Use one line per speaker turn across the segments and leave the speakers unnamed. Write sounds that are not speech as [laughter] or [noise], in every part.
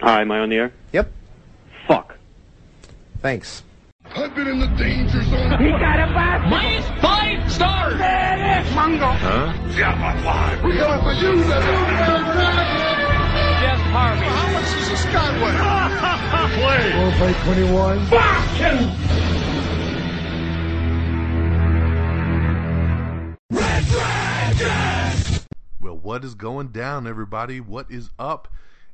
Hi, am I on the air?
Yep.
Fuck.
Thanks.
I've been in the danger zone.
He got a bad minus five stars.
Mango.
Huh?
Yeah, my five. We got it for you,
Jeff Harvey.
How much is a Skyway?
Play.
Four by 21.
Well, what is going down, everybody? What is up?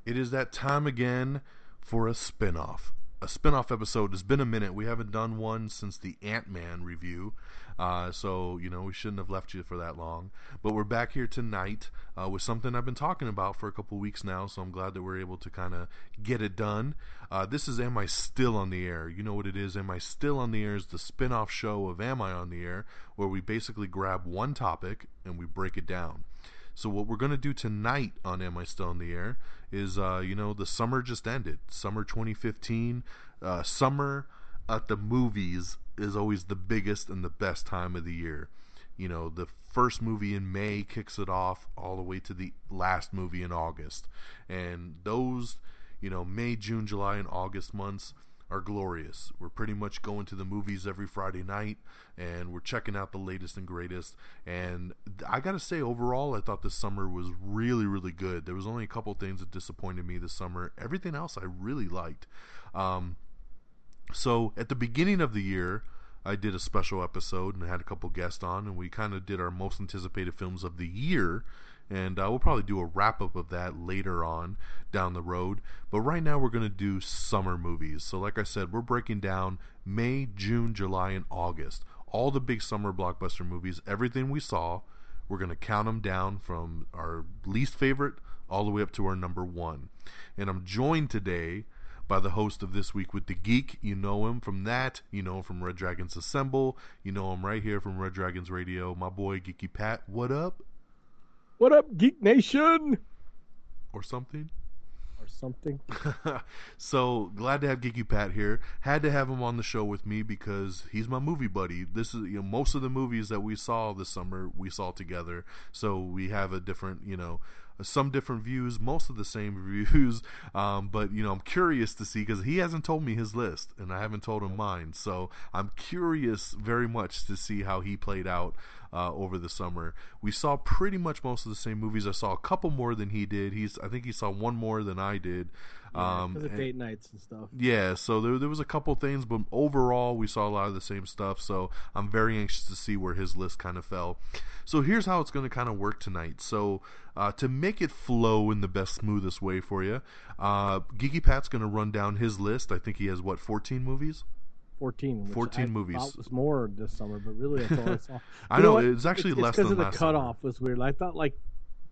It is that time again for a spin-off. A spin-off episode. It's been a minute. We haven't done one since the Ant-Man review. Uh, so, you know, we shouldn't have left you for that long. But we're back here tonight uh, with something I've been talking about for a couple weeks now, so I'm glad that we're able to kind of get it done. Uh, this is Am I Still on the Air? You know what it is. Am I Still on the Air is the spin off show of Am I on the Air, where we basically grab one topic and we break it down. So what we're going to do tonight on Am I Still on the Air is, uh, you know, the summer just ended. Summer 2015. Uh, summer at the movies is always the biggest and the best time of the year. You know, the first movie in May kicks it off all the way to the last movie in August. And those, you know, May, June, July, and August months are glorious. We're pretty much going to the movies every Friday night and we're checking out the latest and greatest. And I got to say, overall, I thought this summer was really, really good. There was only a couple things that disappointed me this summer. Everything else I really liked. Um, so at the beginning of the year, I did a special episode and had a couple guests on, and we kind of did our most anticipated films of the year. And uh, we'll probably do a wrap up of that later on down the road. But right now, we're going to do summer movies. So, like I said, we're breaking down May, June, July, and August. All the big summer blockbuster movies, everything we saw, we're going to count them down from our least favorite all the way up to our number one. And I'm joined today by the host of This Week with the Geek. You know him from that. You know him from Red Dragons Assemble. You know him right here from Red Dragons Radio. My boy Geeky Pat. What up?
What up, Geek Nation?
Or something?
Or something. [laughs]
so glad to have Geeky Pat here. Had to have him on the show with me because he's my movie buddy. This is you know most of the movies that we saw this summer we saw together. So we have a different you know some different views, most of the same [laughs] reviews. Um, but you know, I'm curious to see because he hasn't told me his list, and I haven't told him mine. So I'm curious very much to see how he played out uh, over the summer. We saw pretty much most of the same movies. I saw a couple more than he did. He's I think he saw one more than I did.
Um, of date nights and stuff.
Yeah, so there, there was a couple things, but overall we saw a lot of the same stuff. So I'm very anxious to see where his list kind of fell. So here's how it's going to kind of work tonight. So uh, to make it flow in the best, smoothest way for you, uh, Geeky Pat's going to run down his list. I think he has what 14 movies.
14.
14
I
movies.
Was more this summer, but really that's all I saw. [laughs]
I know, know it's actually
it's,
less
it's
than
of the
last
cutoff
summer.
was weird. I thought like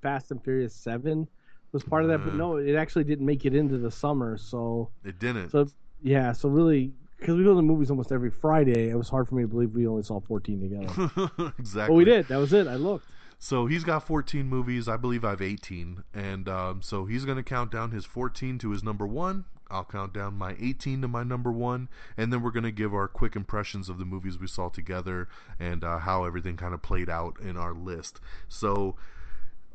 Fast and Furious Seven was part of that, but no, it actually didn't make it into the summer. So
it didn't.
So yeah, so really, because we go to the movies almost every Friday, it was hard for me to believe we only saw 14 together. [laughs]
exactly.
But we did. That was it. I looked.
So he's got 14 movies. I believe I have 18, and um, so he's going to count down his 14 to his number one. I'll count down my 18 to my number one, and then we're going to give our quick impressions of the movies we saw together and uh, how everything kind of played out in our list. So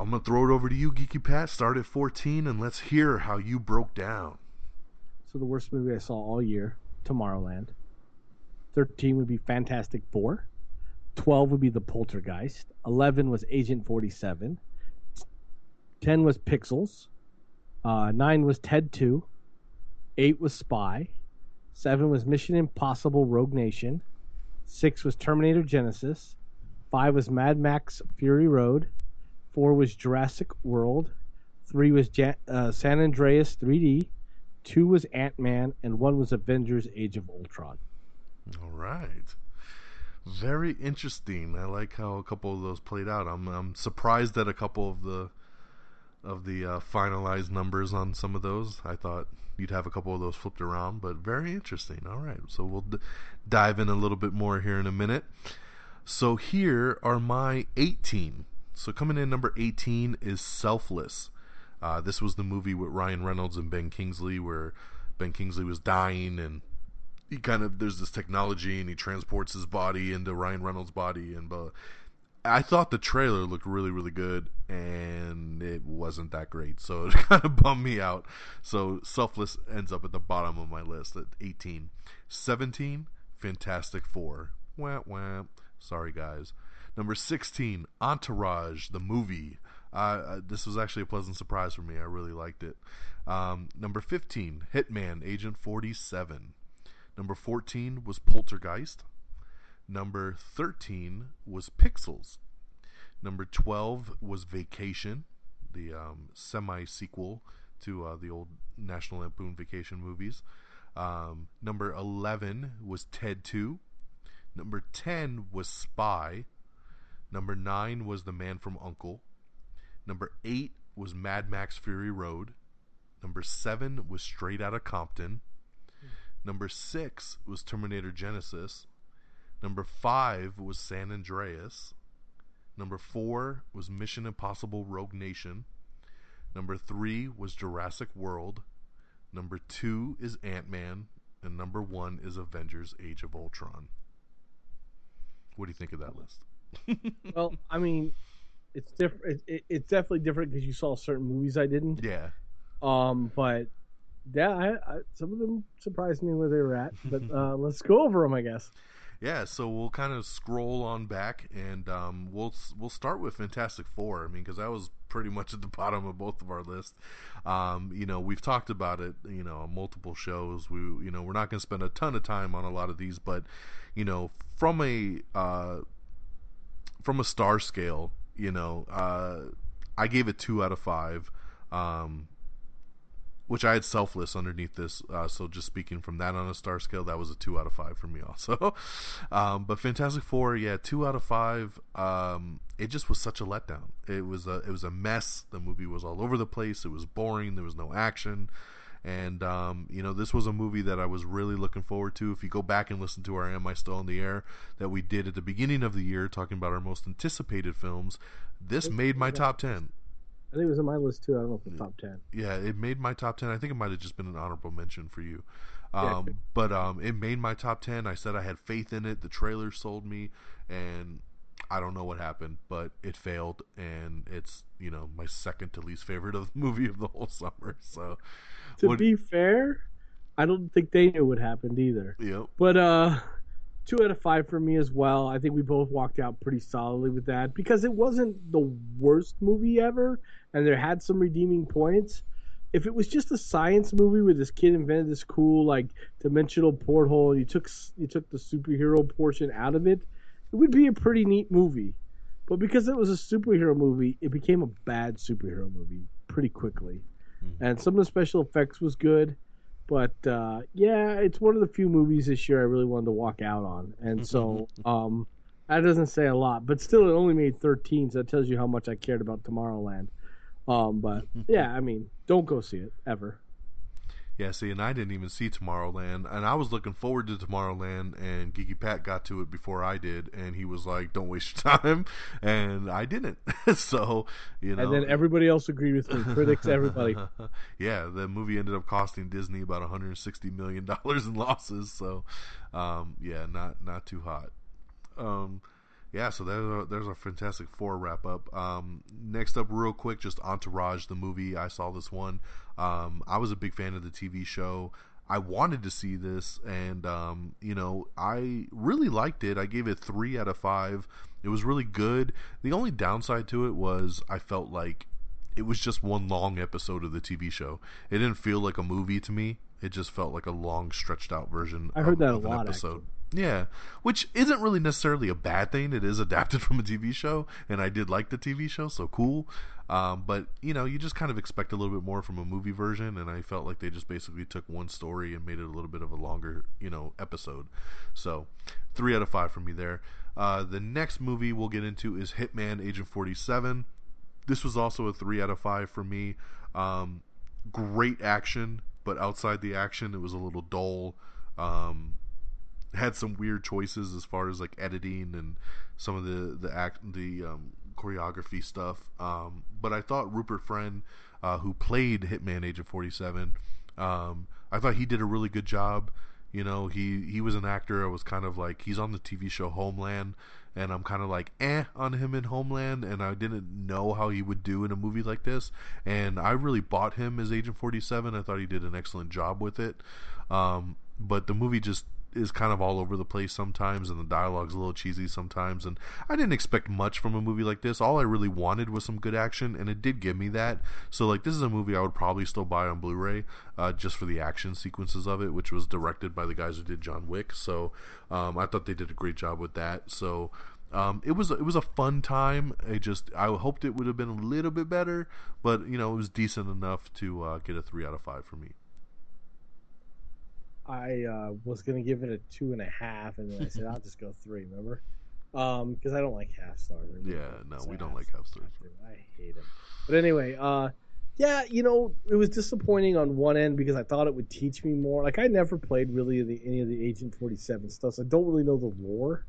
I'm to throw it over to you, Geeky Pat. Start at 14, and let's hear how you broke down.
So the worst movie I saw all year, Tomorrowland. 13 would be Fantastic Four. 12 would be The Poltergeist. 11 was Agent 47. 10 was Pixels. Uh, 9 was Ted 2. 8 was Spy. 7 was Mission Impossible Rogue Nation. 6 was Terminator Genisys. 5 was Mad Max Fury Road. 4 was Jurassic World. 3 was uh, San Andreas 3D. 2 was Ant Man. And 1 was Avengers Age of Ultron.
All right. Very interesting. I like how a couple of those played out. I'm I'm surprised at a couple of the of the uh, finalized numbers on some of those. I thought you'd have a couple of those flipped around, but very interesting. All right, so we'll d- dive in a little bit more here in a minute. So here are my 18. So coming in number 18 is Selfless. Uh, this was the movie with Ryan Reynolds and Ben Kingsley, where Ben Kingsley was dying and he kind of there's this technology and he transports his body into Ryan Reynolds' body and uh, I thought the trailer looked really, really good, and it wasn't that great. So it [laughs] kind of bummed me out. So Selfless ends up at the bottom of my list at 18. 17, Fantastic Four. Wah, wah. Sorry, guys. Number 16, Entourage, the movie. Uh, this was actually a pleasant surprise for me. I really liked it. Um, number 15, Hitman, Agent 47. Number 14 was Poltergeist. Number 13 was Pixels. Number 12 was Vacation, the um, semi sequel to uh, the old National Lampoon Vacation movies. Um, number 11 was Ted 2. Number 10 was Spy. Number 9 was The Man from Uncle. Number 8 was Mad Max Fury Road. Number 7 was Straight Outta Compton. Number 6 was Terminator Genisys. Number 5 was San Andreas. Number 4 was Mission Impossible Rogue Nation. Number 3 was Jurassic World. Number 2 is Ant Man. And number 1 is Avengers Age of Ultron. What do you think of that list? [laughs]
Well, I mean, it's different. It, it, it's definitely different because you saw certain movies I didn't.
Yeah.
Um, but yeah, I, I, some of them surprised me where they were at. But [laughs] uh, let's go over them, I guess.
Yeah, so we'll kind of scroll on back, and um, we'll we'll start with Fantastic Four. I mean, because that was pretty much at the [laughs] bottom of both of our lists. Um, you know, we've talked about it, you know, on multiple shows. We, you know, we're not going to spend a ton of time on a lot of these, but you know, from a uh, from a star scale, you know, uh, I gave it two out of five. Um, which I had selfless underneath this. Uh, so just speaking from that on a star scale, that was a two out of five for me also. [laughs] um, but Fantastic Four, yeah, two out of five. Um, it just was such a letdown. It was a it was a mess. The movie was all over the place. It was boring. There was no action. And um, you know, this was a movie that I was really looking forward to. If you go back and listen to our "Am I Still in the Air" that we did at the beginning of the year, talking about our most anticipated films, this made my top ten.
I think it was in my list too. I don't know if the top ten.
Yeah, it made my top ten. I think it might have just been an honorable mention for you. Um, yeah. But um, it made my top ten. I said I had faith in it. The trailer sold me, and I don't know what happened, but it failed, and it's you know my second to least favorite of the [laughs] movie of the whole summer. So,
to what... be fair, I don't think they knew what happened either.
Yep.
But uh, two out of five for me as well. I think we both walked out pretty solidly with that because it wasn't the worst movie ever, and there had some redeeming points. If it was just a science movie where this kid invented this cool like dimensional porthole, and you took you took the superhero portion out of it, it would be a pretty neat movie. But because it was a superhero movie, it became a bad superhero movie pretty quickly. Mm-hmm. And some of the special effects was good but uh, yeah, it's one of the few movies this year I really wanted to walk out on, and so um, that doesn't say a lot, but still, it only made 13, so that tells you how much I cared about Tomorrowland. Um, but [laughs] yeah, I mean, don't go see it ever.
Yeah, see, and I didn't even see Tomorrowland, and I was looking forward to Tomorrowland, and Geeky Pat got to it before I did, and he was like, "Don't waste your [laughs] time," and I didn't. [laughs] so, you know,
and then everybody else agreed with me, critics, everybody. [laughs]
yeah, the movie ended up costing Disney about 160 million dollars in losses. So, um, yeah, not not too hot. Um, yeah, so there's a, there's a Fantastic Four wrap up. Um, next up, real quick, just Entourage, the movie. I saw this one. Um, I was a big fan of the TV show. I wanted to see this, and um, you know, I really liked it. I gave it three out of five. It was really good. The only downside to it was I felt like it was just one long episode of the TV show. It didn't feel like a movie to me. It just felt like a long, stretched out version.
I heard
of,
that a lot.
Episode.
Actually.
Yeah, which isn't really necessarily a bad thing. It is adapted [laughs] from a TV show, and I did like the TV show, so cool. Um, but you know, you just kind of expect a little bit more from a movie version, and I felt like they just basically took one story and made it a little bit of a longer, you know, episode. So, three out of five for me there. Uh, the next movie we'll get into is Hitman Agent Forty Seven. This was also a three out of five for me. Um, great action, but outside the action, it was a little dull. Um, had some weird choices as far as like editing and some of the the act the um, choreography stuff. Um, but I thought Rupert Friend, uh, who played Hitman Agent Forty Seven, um, I thought he did a really good job. You know, he he was an actor. I was kind of like he's on the TV show Homeland, and I'm kind of like eh on him in Homeland, and I didn't know how he would do in a movie like this, and I really bought him as Agent 47. I thought he did an excellent job with it, um, but the movie just is kind of all over the place sometimes, and the dialogue's a little cheesy sometimes. And I didn't expect much from a movie like this. All I really wanted was some good action, and it did give me that. So, like, this is a movie I would probably still buy on Blu-ray, uh, just for the action sequences of it, which was directed by the guys who did John Wick. So, um, I thought they did a great job with that. So. Um, it was it was a fun time. I just I hoped it would have been a little bit better, but you know it was decent enough to uh, get a three out of five for me.
I uh, was gonna give it a two and a half, and then I said I'll just go three. Remember? Um, because I don't like half stars. Really
Yeah, no,
So
we don't like half stars.
I hate them. But anyway, uh, yeah, you know, it was disappointing on one end because I thought it would teach me more. Like I never played really the, any of the Agent Forty Seven stuff, so I don't really know the lore.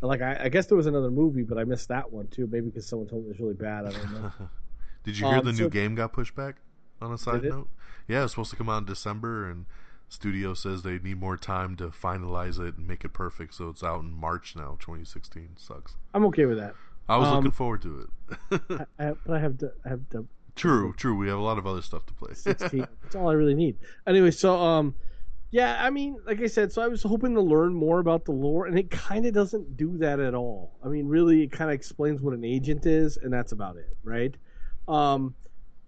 And, Like I, I guess there was another movie, but I missed that one too. Maybe because someone told me it was really bad. I don't know. [laughs]
Did you hear
Um,
the new
so-
game got pushed back? On a side note, yeah, it's supposed to come out in December, and studio says they need more time to finalize it and make it perfect, so it's out in March now, 2016. Sucks.
I'm okay with that.
I was
Um,
looking forward to it. [laughs]
I, I, but I have to, I have to
true, true. We have a lot of other stuff to play.
16. That's all I really need. Anyway, so um, yeah, I mean, like I said, so I was hoping to learn more about the lore, and it kind of doesn't do that at all. I mean, really, it kind of explains what an agent is, and that's about it, right? Um,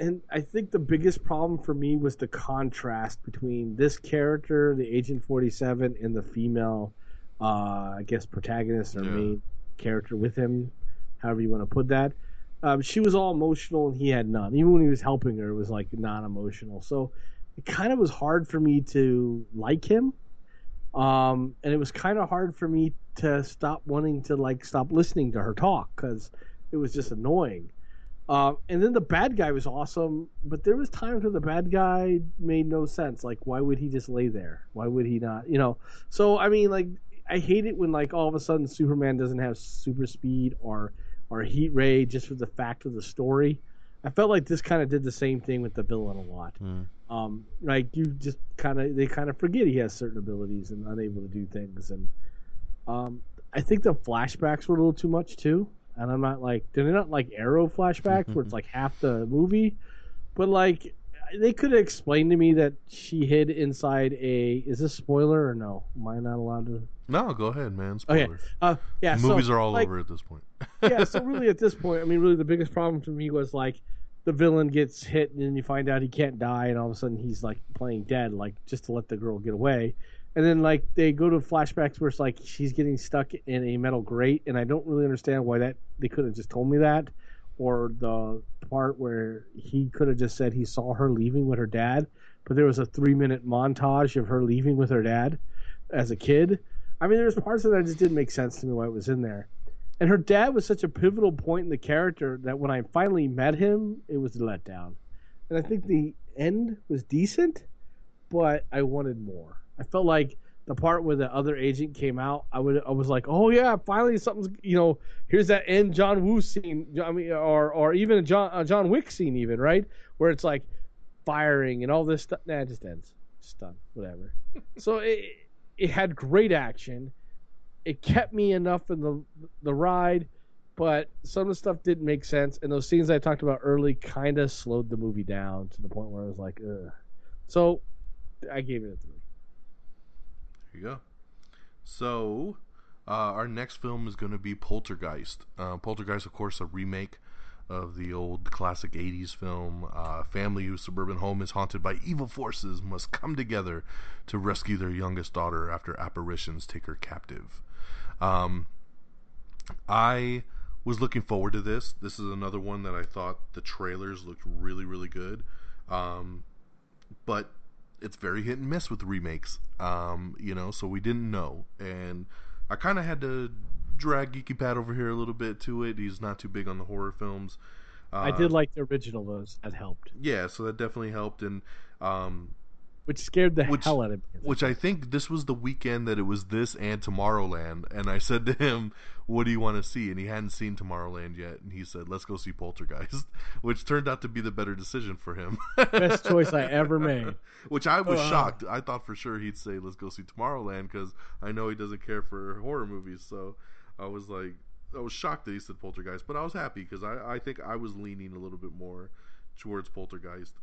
and I think the biggest problem for me was the contrast between this character, the Agent Forty Seven, and the female, uh, I guess, protagonist or
Yeah.
main character with him, however you want to put that. Um, she was all emotional and he had none. Even when he was helping her, it was like non-emotional. So it kind of was hard for me to like him, um, and it was kind of hard for me to stop wanting to like stop listening to her talk because it was just annoying. Um, and then the bad guy was awesome, but there was times where the bad guy made no sense. Like, why would he just lay there? Why would he not? You know. So I mean, like, I hate it when like all of a sudden Superman doesn't have super speed or or heat ray just for the fact of the story. I felt like this kind of did the same thing with the villain a lot.
Hmm.
Um, like you just kind of they kind of forget he has certain abilities and unable to do things, and um, I think the flashbacks were a little too much too. And I'm not like did they're not like Arrow flashbacks where it's like half the movie, but like they could have explained to me that she hid inside a. Is this spoiler or no? Am I not allowed to?
no, go ahead, man.
Okay.
Spoilers.
Uh, yeah. so,
Movies are all
like,
over at this point. [laughs]
yeah, so [laughs] really at this point, I mean, really the biggest problem for me was like the villain gets hit and then you find out he can't die, and all of a sudden he's like playing dead, like just to let the girl get away. And then like they go to flashbacks where it's like she's getting stuck in a metal grate, and I don't really understand why that they could have just told me that, or the part where he could have just said he saw her leaving with her dad, but there was a three minute montage of her leaving with her dad as a kid. I mean, there's parts of that just didn't make sense to me why it was in there. And her dad was such a pivotal point in the character that when I finally met him, it was a letdown. And I think the end was decent, but I wanted more. I felt like the part where the other agent came out, I would I was like, oh yeah, finally something's you know here's that end John Woo scene, I mean, or or even a John a John Wick scene even right where it's like firing and all this stuff. Nah, it just ends, just done, whatever. [laughs] so it it had great action. It kept me enough in the the ride, but some of the stuff didn't make sense, and those scenes I talked about early kind of slowed the movie down to the point where I was like, ugh. So I gave it a three.
There you go. So, uh, our next film is going to be Poltergeist. Uh, Poltergeist, of course, a remake of the old classic 80s film. Uh, family whose suburban home is haunted by evil forces must come together to rescue their youngest daughter after apparitions take her captive. Um, I was looking forward to this. This is another one that I thought the trailers looked really, really good. Um, but it's very hit and miss with remakes. Um, you know, so we didn't know, and I kind of had to drag Geeky Pat over here a little bit to it. He's not too big on the horror films. Uh,
I did like the original those. That helped,
yeah, so that definitely helped, and um,
which scared the
Which-
hell out of me.
which I think this was the weekend that it was this and Tomorrowland, and I said to him, "What do you want to see?" And he hadn't seen Tomorrowland yet, and he said, "Let's go see Poltergeist," [laughs] which turned out to be the better decision for him.
Best choice I ever [laughs] made.
Which I was
Uh.
shocked. I thought for sure he'd say, "Let's go see Tomorrowland," because I know he doesn't care for horror movies. So I was like, I was shocked that he said Poltergeist, but I was happy because I, I think I was leaning a little bit more towards Poltergeist.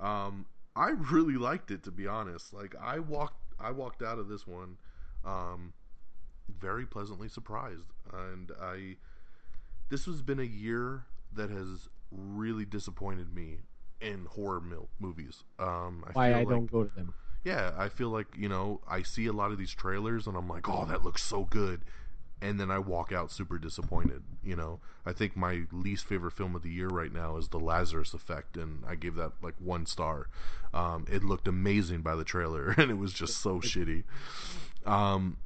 Um, I really liked it to be honest. Like I walked I walked out of this one um, very pleasantly surprised, and I this has been a year that has really disappointed me in horror mil- movies. Um, I
Why I
like,
don't go to them.
yeah, I feel like you know I see a lot of these trailers and I'm like, oh, that looks so good, and then I walk out super disappointed. You know, I think my least favorite film of the year right now is The Lazarus Effect, and I gave that like one star. Um, it looked amazing by the trailer, [laughs] and it was just so shitty. Um,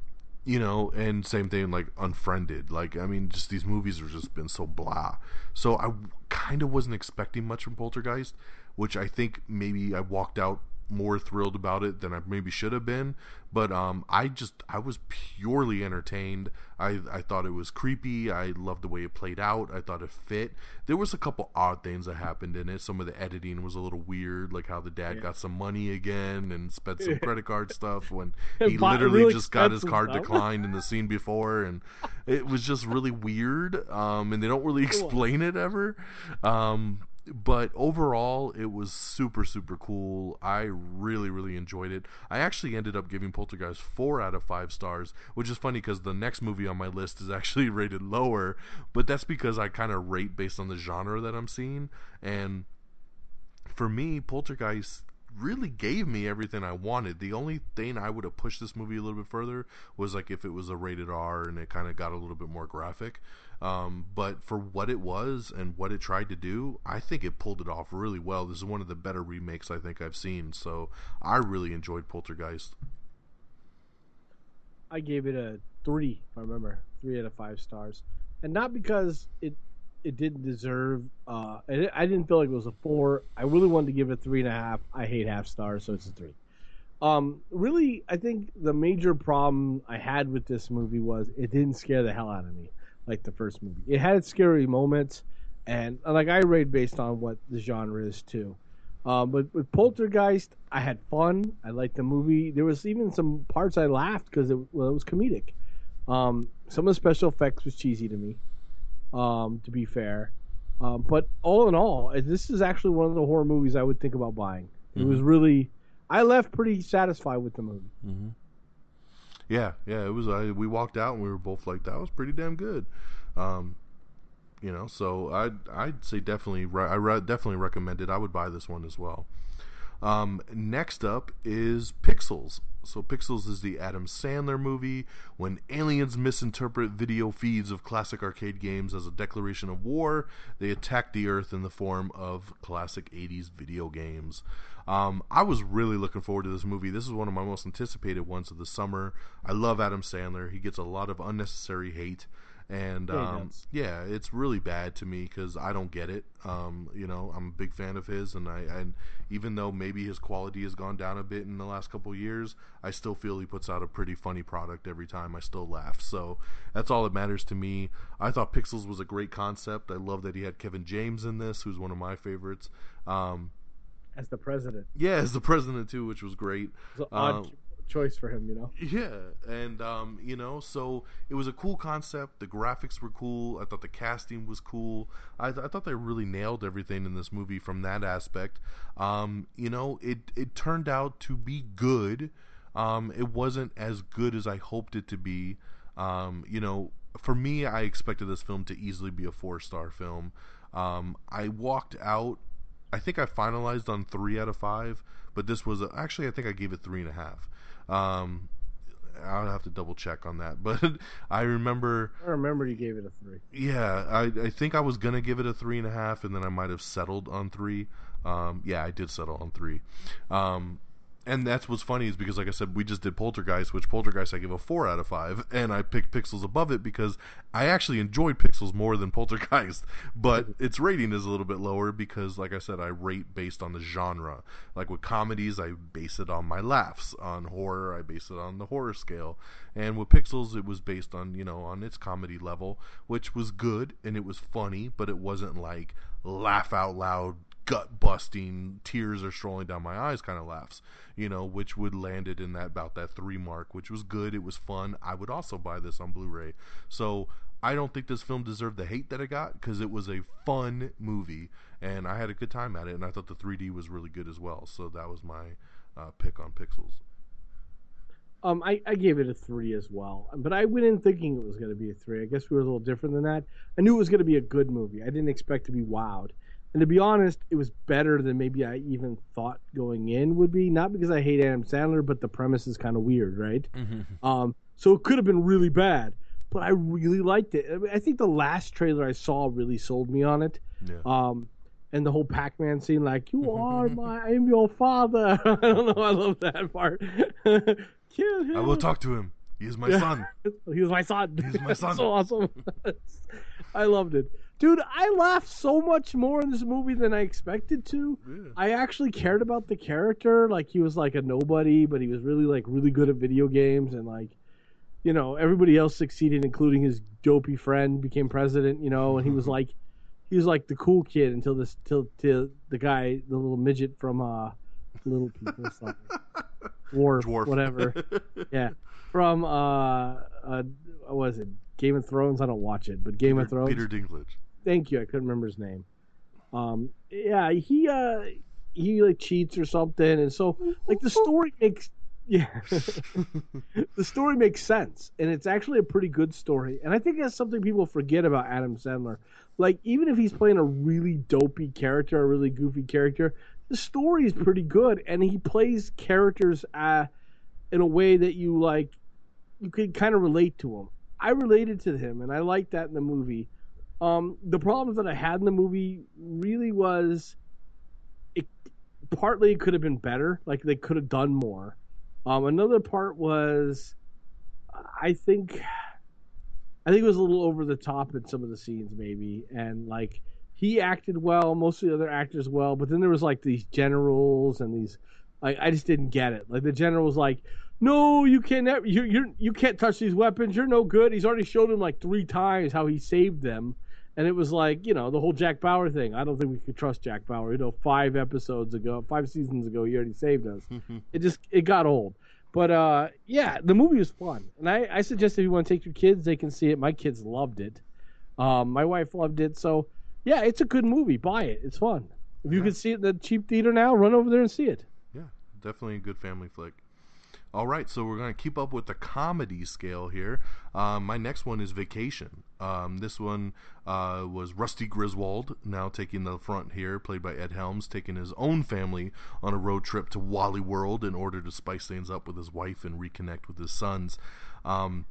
you know, and same thing like Unfriended. Like, I mean, just these movies have just been so blah. So I kind of wasn't expecting much from Poltergeist, which I think maybe I walked out more thrilled about it than I maybe should have been. But um, I just I was purely entertained. I I thought it was creepy. I loved the way it played out. I thought it fit. There was a couple odd things that happened in it. Some of the editing was a little weird, like how the dad
Yeah.
got some money again and spent some credit card stuff when [laughs] he literally
really
just got his card
stuff.
declined in the scene before, and it was just really weird. Um, and they don't really [laughs] explain it ever. Um, but overall, it was super super cool. I really really enjoyed it. I actually ended up giving Poltergeist four out of five stars, which is funny because the next movie on my list is [laughs] actually rated lower. But that's because I kind of rate based on the genre that I'm seeing, and for me, Poltergeist really gave me everything I wanted. The only thing I would have pushed this movie a little bit further was like if it was a rated R and it kind of got a little bit more graphic. Um, but for what it was and what it tried to do, I think it pulled it off really well. This is one of the better remakes I think I've seen. So I really enjoyed Poltergeist.
I gave it a three, if I remember, three out of five stars, and not because it it didn't deserve. Uh, it, I didn't feel like it was a four. I really wanted to give it three and a half. I hate half stars, so it's a three. Um, really, I think the major problem I had with this movie was it didn't scare the hell out of me like the first movie. It had scary moments, and and, like I rate based on what the genre is too. Um, but with Poltergeist, I had fun. I liked the movie. There was even some parts I laughed because it, well, it was comedic. Um, some of the special effects was cheesy to me, um, to be fair. Um, but all in all, uh, this is actually one of the horror movies I would think about buying. It was really, I left pretty satisfied with the movie.
Mm-hmm. Yeah, yeah, it was. I, we walked out and we were both like, "That was pretty damn good." Um, you know, so I'd I'd say definitely, I re- definitely recommend it. I would buy this one as well. Um, next up is Pixels. So Pixels is the Adam Sandler movie when aliens misinterpret video feeds of classic arcade games as a declaration of war. They attack the Earth in the form of classic 80s video games. Um, I was really looking forward to this movie. This is one of my most anticipated ones of the summer. I love Adam Sandler. He gets a lot of unnecessary hate, and
Yeah,
um, yeah, it's really bad to me because I don't get it. Um, you know, I'm a big fan of his, and I and even though maybe his quality has gone down a bit in the last couple of years, I still feel he puts out a pretty funny product every time. I still laugh, so that's all that matters to me. I thought Pixels was a great concept. I love that he had Kevin James in this, who's one of my favorites. Um,
As the president,
yeah, as the president too, which was great.
it's an odd
Um,
choice for him, you know.
Yeah, and um, you know, so it was a cool concept. The graphics were cool. I thought the casting was cool. I, th- I thought they really nailed everything in this movie from that aspect. Um, you know, it it turned out to be good. Um, it wasn't as good as I hoped it to be. Um, you know, for me, I expected this film to easily be a four star film. Um, I walked out. I think I finalized on three out of five, but this was a, actually I think I gave it three and a half. Um, I'll have to double check on that, [laughs] but I remember,
I remember you gave it a three.
yeah, I, I think I was gonna give it a three and a half, and then I might have settled on three. Um, yeah, I did settle on three. Um, and that's what's funny is because, like I said, we just did Poltergeist, which Poltergeist I give a four out of five, and I picked Pixels above it because I actually enjoyed Pixels more than Poltergeist, [laughs] but its rating is a little bit lower because, like I said, I rate based on the genre. Like with comedies, I base it on my laughs. On horror, I base it on the horror scale, and with Pixels, it was based on you know on its comedy level, which was good and it was funny, but it wasn't like laugh out loud gut busting, tears are strolling down my eyes kind of laughs, you know, which would land it in that about that three mark, which was good. It was fun. I would also buy this on Blu-ray. So I don't think this film deserved the hate that it got because it was a fun movie and I had a good time at it, and I thought the 3D was really good as well. So that was my uh, pick on Pixels.
Um, I, I gave it a three as well, but I went in thinking it was going to be a three. I guess we were a little different than that. I knew it was going to be a good movie. I didn't expect to be wowed, and to be honest, it was better than maybe I even thought going in would be. Not because I hate Adam Sandler, but the premise is kind of weird, right? Um, so it could have been really bad, but I really liked it. I, mean, I think the last trailer I saw really sold me on it.
Yeah.
Um, and the whole Pac-Man scene, like "You are [laughs] my, I am your father." [laughs] I don't know. I love that part. [laughs] Kill him.
I will talk to him. [laughs] He is my son.
He was my son.
He's my son.
so awesome. [laughs] I loved it, dude. I laughed so much more in this movie than I expected to.
Yeah.
I actually cared about the character. Like he was like a nobody, but he was really like really good at video games, and like, you know, everybody else succeeded, including his dopey friend became president. You know, and he was [laughs] like, he was like the cool kid until this till till the guy, the little midget from uh, Little People, something. Dwarf,
Dwarf.
whatever. [laughs] yeah, from uh, uh, what was it? Game of Thrones. I don't watch it, but Game of Thrones.
Peter Dinklage.
Thank you. I couldn't remember his name. Um, yeah, he uh, he like cheats or something, and so like the story makes [laughs] yeah, [laughs] the story makes sense, and it's actually a pretty good story. And I think that's something people forget about Adam Sandler. Like even if he's playing a really dopey character, a really goofy character, the story is pretty good, and he plays characters uh, in a way that you like you could kind of relate to him. I related to him, and I liked that in the movie. Um, the problems that I had in the movie really was it partly it could have been better, like they could have done more. Um, another part was I think I think it was a little over the top in some of the scenes maybe, and like he acted well, most of the other actors well, but then there was like these generals and these like I just didn't get it. Like the general was like, "No, you can't. You you you can't touch these weapons. You're no good." He's already showed him like three times how he saved them, and it was like you know the whole Jack Bauer thing. I don't think we could trust Jack Bauer. You know, five episodes ago, five seasons ago, he already saved us. [laughs] it just it got old. But uh, yeah, the movie was fun, and I, I suggest if you want to take your kids, they can see it. My kids loved it. Um, my wife loved it. So yeah, it's a good movie. Buy it. It's fun. If you
Yeah.
can see it in the cheap theater now, run over there and see it.
Yeah, definitely a good family flick. All right, so we're going to keep up with the comedy scale here. Um, my next one is Vacation. Um, this one uh, was Rusty Griswold, now taking the front here, played by Ed Helms, taking his own family on a road trip to Wally World in order to spice things up with his wife and reconnect with his sons. Um,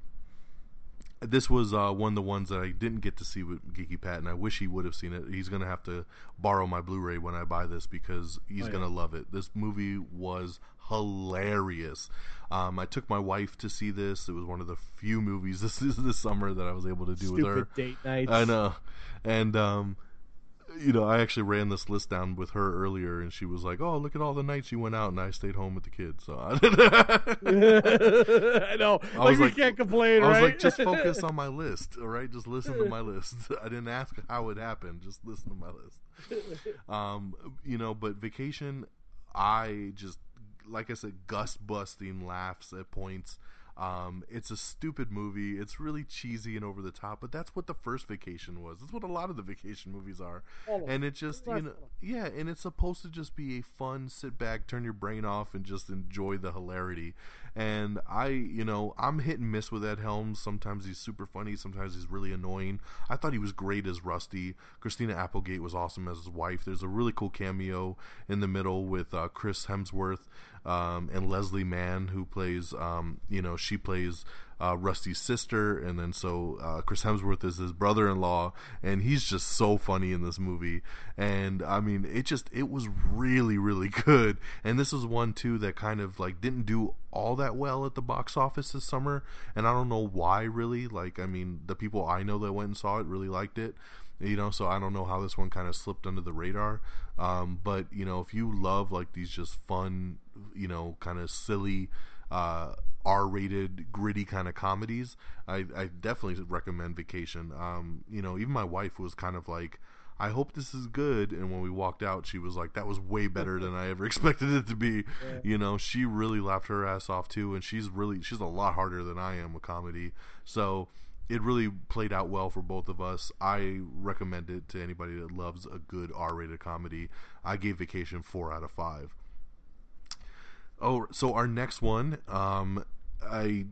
this was uh, one of the ones that I didn't get to see with Geeky Pat, and I wish he would have seen it. He's gonna have to borrow my Blu-ray when I buy this because he's
Oh, yeah.
gonna love it. This movie was hilarious. Um, I took my wife to see this. It was one of the few movies [laughs] this is this summer that I was able to do with her.
Date nights.
I know, and um, you know, I actually ran this list down with her earlier, and she was like, "Oh, look at all the nights you went out," and I stayed home with the kids. So [laughs] I,
I know.
I
like
was like-
can't complain,
I was like, just focus [laughs] on my list, all right? Just listen to my list. [laughs] I didn't ask how it happened. Just listen to my list. Um, you know, but vacation, I just like I said, gust busting laughs at points. Um, it's a stupid movie. It's really cheesy and over the top, but that's what the first vacation was. That's what a lot of the vacation movies are. And it just, you know, yeah, and it's supposed to just be a fun sit back, turn your brain off, and just enjoy the hilarity. And I, you know, I'm hit and miss with Ed Helms. Sometimes he's super funny, sometimes he's really annoying. I thought he was great as Rusty. Christina Applegate was awesome as his wife. There's a really cool cameo in the middle with uh, Chris Hemsworth um, and Leslie Mann, who plays, um, you know, she plays uh, Rusty's sister, and then so uh, Chris Hemsworth is his brother-in-law, and he's just so funny in this movie. And I mean, it just it was really really [laughs] good. And this was one too that kind of like didn't do all that well at the box office this summer, and I don't know why really. Like, I mean, the people I know that went and saw it really liked it. You know, so I don't know how this one kind of slipped under the radar. Um, but you know, if you love like these just fun, you know, kind of silly uh, R-rated, gritty kind of comedies, I, I definitely recommend Vacation. Um, you know, even my wife was kind of like, "I hope this is good," and when we walked out, she was like, "That was way better than I ever [laughs] expected it to be." You know, she really laughed her ass off too, and she's really she's a lot harder than I am with comedy. So, it really played out well for both of us. I recommend it to anybody that loves a good R-rated comedy. I gave Vacation four out of five. Oh, so our next one, um, I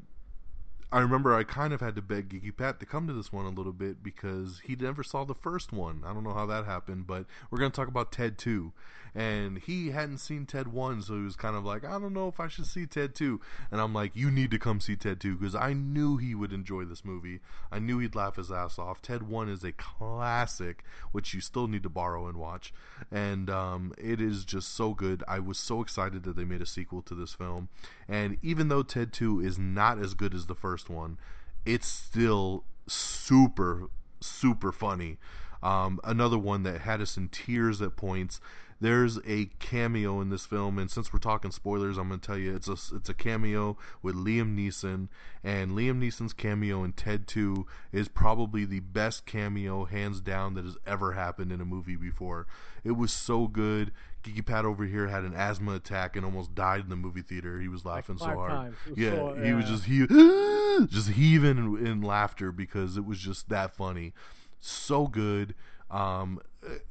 I remember I kind of had to beg Geeky Pat to come to this one a little bit because he never saw the first one. I don't know how that happened, but we're going to talk about Ted 2. And he hadn't seen Ted 1, so he was kind of like, I don't know if I should see Ted 2. And I'm like, you need to come see Ted 2 because I knew he would enjoy this movie. I knew he'd laugh his ass off. Ted 1 is a classic, which you still need to borrow and watch. And um, it is just so good. I was so excited that they made a sequel to this film. And even though Ted 2 is not as good as the first one, it's still super, super funny. Um, another one that had us in tears at points. There's a cameo in this film, and since we're talking spoilers, I'm gonna tell you it's a it's a cameo with Liam Neeson, and Liam Neeson's cameo in Ted 2 is probably the best cameo, hands down, that has ever happened in a movie before. It was so good. Geeky Pat over here had an asthma attack and almost died in the movie theater. He was laughing so
five
hard.
times.
Yeah,
so-
he was just he [gasps] just heaving in, in laughter because it was just that funny. So good. Um,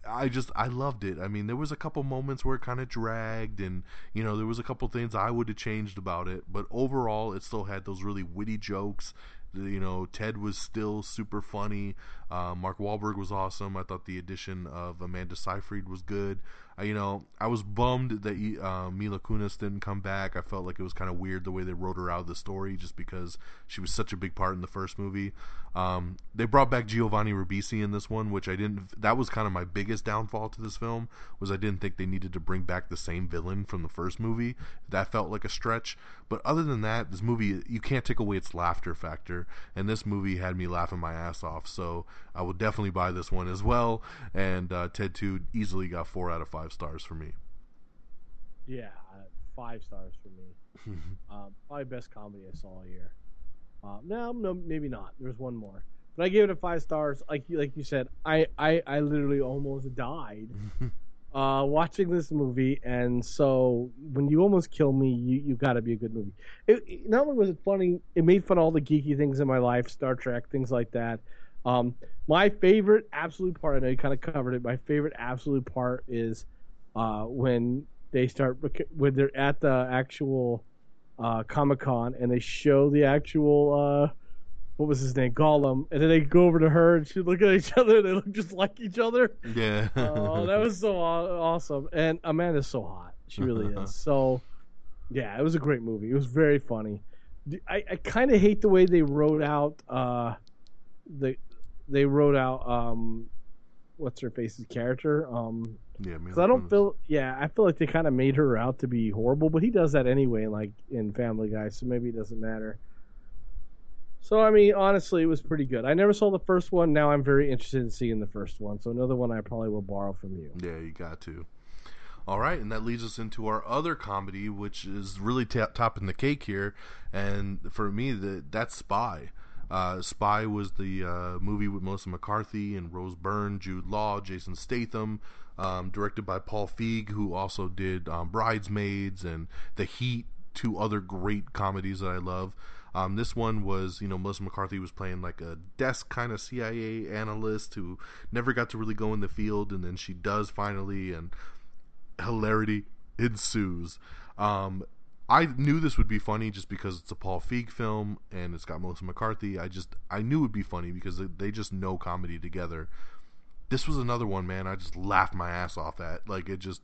I just I loved it. I mean, there was a couple moments where it kind of dragged, and you know there was a couple things I would have changed about it, but overall it still had those really witty jokes. You know, Ted was still super funny. Uh, Mark Wahlberg was awesome. I thought the addition of Amanda Seyfried was good. Uh, you know, I was bummed that uh, Mila Kunis didn't come back. I felt like it was kind of weird the way they wrote her out of the story, just because she was such a big part in the first movie. Um, they brought back Giovanni Ribisi in this one, which I didn't. That was kind of my biggest downfall to this film was I didn't think they needed to bring back the same villain from the first movie. That felt like a stretch. But other than that, this movie you can't take away its laughter factor, and this movie had me laughing my ass off. So I will definitely buy this one as well. And uh, Ted Two easily got four out of five stars for me.
Yeah, uh, five stars for me. [laughs] um, probably best comedy I saw all year. Um, no, no, maybe not. There's one more, but I gave it a five stars. Like you, like you said, I, I, I literally almost died [laughs] uh, watching this movie, and so when you almost kill me, you, you got to be a good movie. It, it- not only was it funny, it made fun of all the geeky things in my life, Star Trek, things like that. Um, my favorite absolute part, I know you kind of covered it. My favorite absolute part is uh, when they start when they're at the actual uh, Comic Con and they show the actual uh, what was his name Gollum, and then they go over to her and she look at each [laughs] other. and They look just like each other.
yeah. [laughs]
Oh, that was so awesome! And Amanda's so hot. She really is. [laughs] So, yeah, it was a great movie. It was very funny. I, I kind of hate the way they wrote out uh, the they wrote out um, what's her face's character. Um,
yeah.
because I don't feel, yeah, I feel like they kind of made her out to be horrible, but he does that anyway, like in Family Guy, so maybe it doesn't matter. So I mean, honestly, it was pretty good. I never saw the first one. Now I'm very interested in seeing the first one. So another one I probably will borrow from you.
Yeah, you got to. All right, and that leads us into our other comedy, which is really ta topping the cake here. And for me, the, that's Spy. Uh, Spy was the uh, movie with Melissa McCarthy and Rose Byrne, Jude Law, Jason Statham, um, directed by Paul Feig, who also did um, Bridesmaids and The Heat, two other great comedies that I love. Um, this one was, you know, Melissa McCarthy was playing like a desk kind of CIA analyst who never got to really go in the field, and then she does finally, and hilarity ensues. Um, I knew this would be funny just because it's a Paul Feig film and it's got Melissa McCarthy. I just I knew it would be funny because they- they just know comedy together. This was another one, man. I just laughed my ass off at. Like it just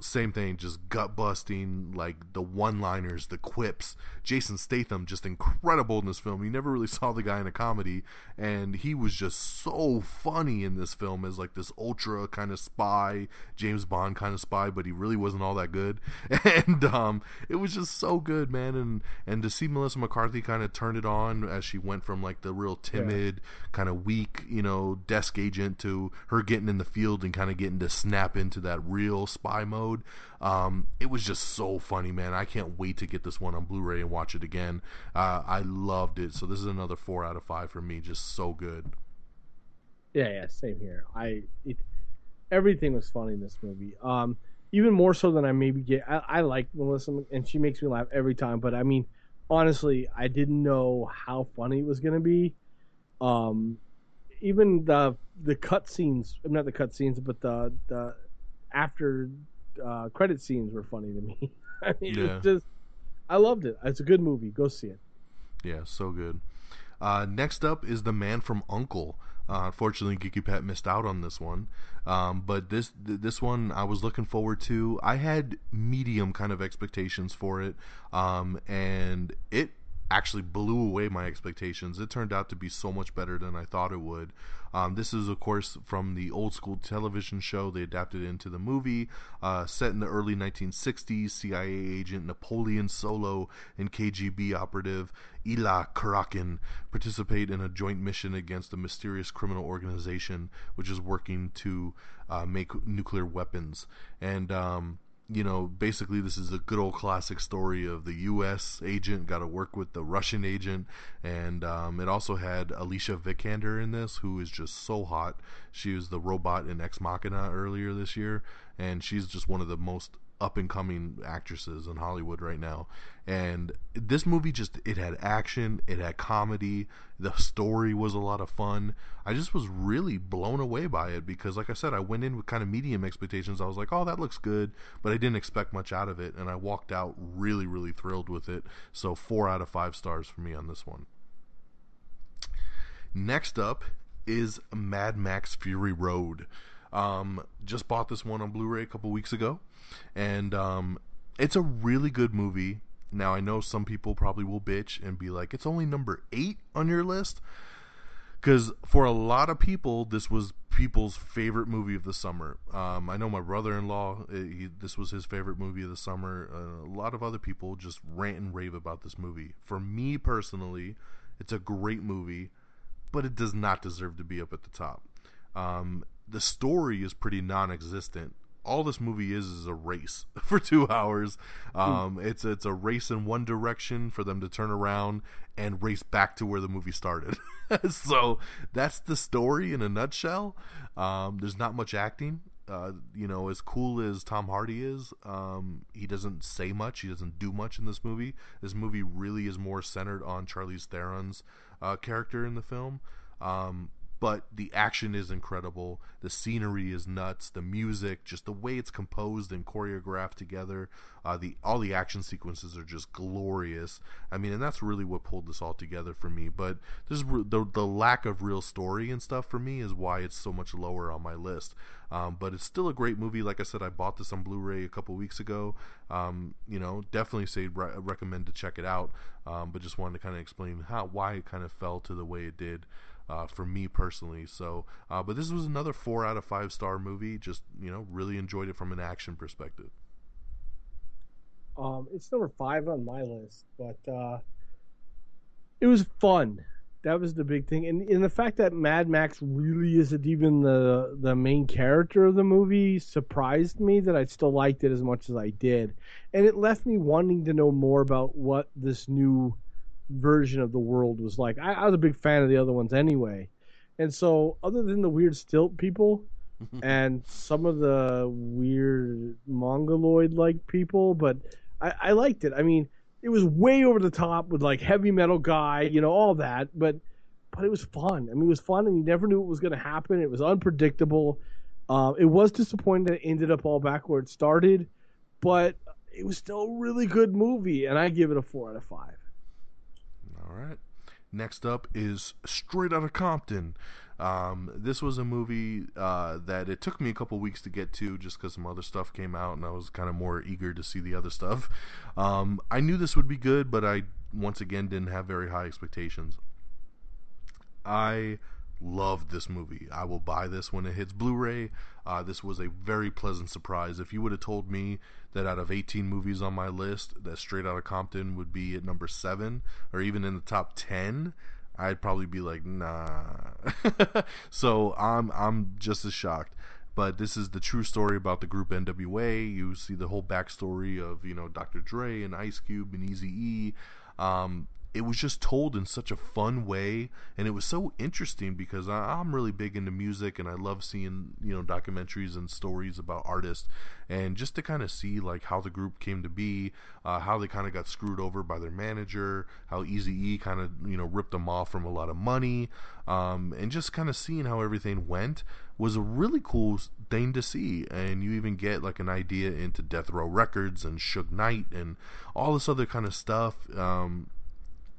same thing, just gut busting, like the one liners, the quips. Jason Statham, just incredible in this film. You never really saw the guy in a comedy, and he was just so funny in this film as like this ultra kind of spy, James Bond kind of spy, but he really wasn't all that good. [laughs] And um, it was just so good, man. And and to see Melissa McCarthy kind of turn it on as she went from like the real timid, kind of weak, you know, desk agent to her getting in the field and kind of getting to snap into that real spy mode. Um, it was just so funny, man. I can't wait to get this one on Blu-ray and watch it again. Uh, I loved it. So this is another four out of five for me. Just so good.
Yeah, yeah, same here. I it, everything was funny in this movie. Um, even more so than I maybe get. I, I like Melissa, and she makes me laugh every time. But I mean, honestly, I didn't know how funny it was gonna be, Um, even the the cut scenes, not the cut scenes, but the the after uh, credit scenes were funny to me. [laughs] I mean,
Yeah.
just I loved it. It's a good movie. Go see it.
Yeah, so good. Uh, next up is The Man from Uncle. Uh, unfortunately, Geeky Pat missed out on this one, um, but this th- this one I was looking forward to. I had medium kind of expectations for it, um, and it actually blew away my expectations. It turned out to be so much better than I thought it would. Um, this is, of course, from the old school television show. They adapted into the movie, uh, set in the early 1960s. CIA agent Napoleon Solo and KGB operative Illya Kuryakin participate in a joint mission against a mysterious criminal organization which is working to uh, make nuclear weapons. And um, you know, basically this is a good old classic story of the U.S. agent got to work with the Russian agent, and um, it also had Alicia Vikander in this, who is just so hot. She was the robot in Ex Machina earlier this year, and she's just one of the most up and coming actresses in Hollywood right now. And this movie just it had action, it had comedy, the story was a lot of fun. I just was really blown away by it because like I said, I went in with kind of medium expectations. I was like, "Oh, that looks good," but I didn't expect much out of it and I walked out really really thrilled with it. So 4 out of 5 stars for me on this one. Next up is Mad Max Fury Road. Um, just bought this one on Blu-ray a couple weeks ago, and um, it's a really good movie. Now I know some people probably will bitch and be like, "It's only number eight on your list," because for a lot of people, this was people's favorite movie of the summer. Um, I know my brother-in-law; uh, he, this was his favorite movie of the summer. Uh, a lot of other people just rant and rave about this movie. For me personally, it's a great movie but it does not deserve to be up at the top. Um, the story is pretty non-existent. All this movie is is a race [laughs] for two hours. Um, It's it's a race in one direction for them to turn around and race back to where the movie started. [laughs] so that's the story in a nutshell. Um, there's not much acting. Uh, you know, as cool as Tom Hardy is, um, he doesn't say much. He doesn't do much in this movie. This movie really is more centered on Charlize Theron's uh, character in the film. Um, but the action is incredible. The scenery is nuts. The music, just the way it's composed and choreographed together, uh, the all the action sequences are just glorious. I mean, and that's really what pulled this all together for me. But this the the lack of real story and stuff for me is why it's so much lower on my list. Um, but it's still a great movie. Like I said, I bought this on Blu-ray a couple weeks ago. Um, you know, definitely say re- recommend to check it out. Um, but just wanted to kind of explain how why it kind of fell to the way it did uh, for me personally. So, uh, but this was another four out of five star movie. Just you know, really enjoyed it from an action perspective.
Um, it's number five on my list, but uh, it was fun. That was the big thing, and, and the fact that Mad Max really isn't even the the main character of the movie surprised me that I still liked it as much as I did, and it left me wanting to know more about what this new version of the world was like. I, I was a big fan of the other ones anyway, and so other than the weird stilt people [laughs] and some of the weird mongoloid like people, but I, I liked it. I mean, it was way over the top with like heavy metal guy, you know, all that, but but it was fun. I mean, it was fun, and you never knew what was going to happen. It was unpredictable. Uh, it was disappointing that it ended up all back where it started, but it was still a really good movie, and I give it a four out of five.
All right. Next up is Straight Outta Compton. Um, this was a movie uh, that it took me a couple weeks to get to just because some other stuff came out and I was kind of more eager to see the other stuff. Um, I knew this would be good, but I once again didn't have very high expectations. I loved this movie. I will buy this when it hits Blu-ray. Uh, this was a very pleasant surprise. If you would have told me that out of 18 movies on my list, that Straight Outta Compton would be at number seven or even in the top 10, I'd probably be like, nah. [laughs] so I'm I'm just as shocked. But this is the true story about the group NWA. You see the whole backstory of you know Dr. Dre and Ice Cube and Easy E. Um, it was just told in such a fun way and it was so interesting because I, i'm really big into music and i love seeing you know documentaries and stories about artists. And just to kind of see like how the group came to be uh, how they kind of got screwed over by their manager how easy e kind of you know ripped them off from a lot of money um, and just kind of seeing how everything went was a really cool thing to see. And you even get like an idea into death row records and Suge Knight and all this other kind of stuff um,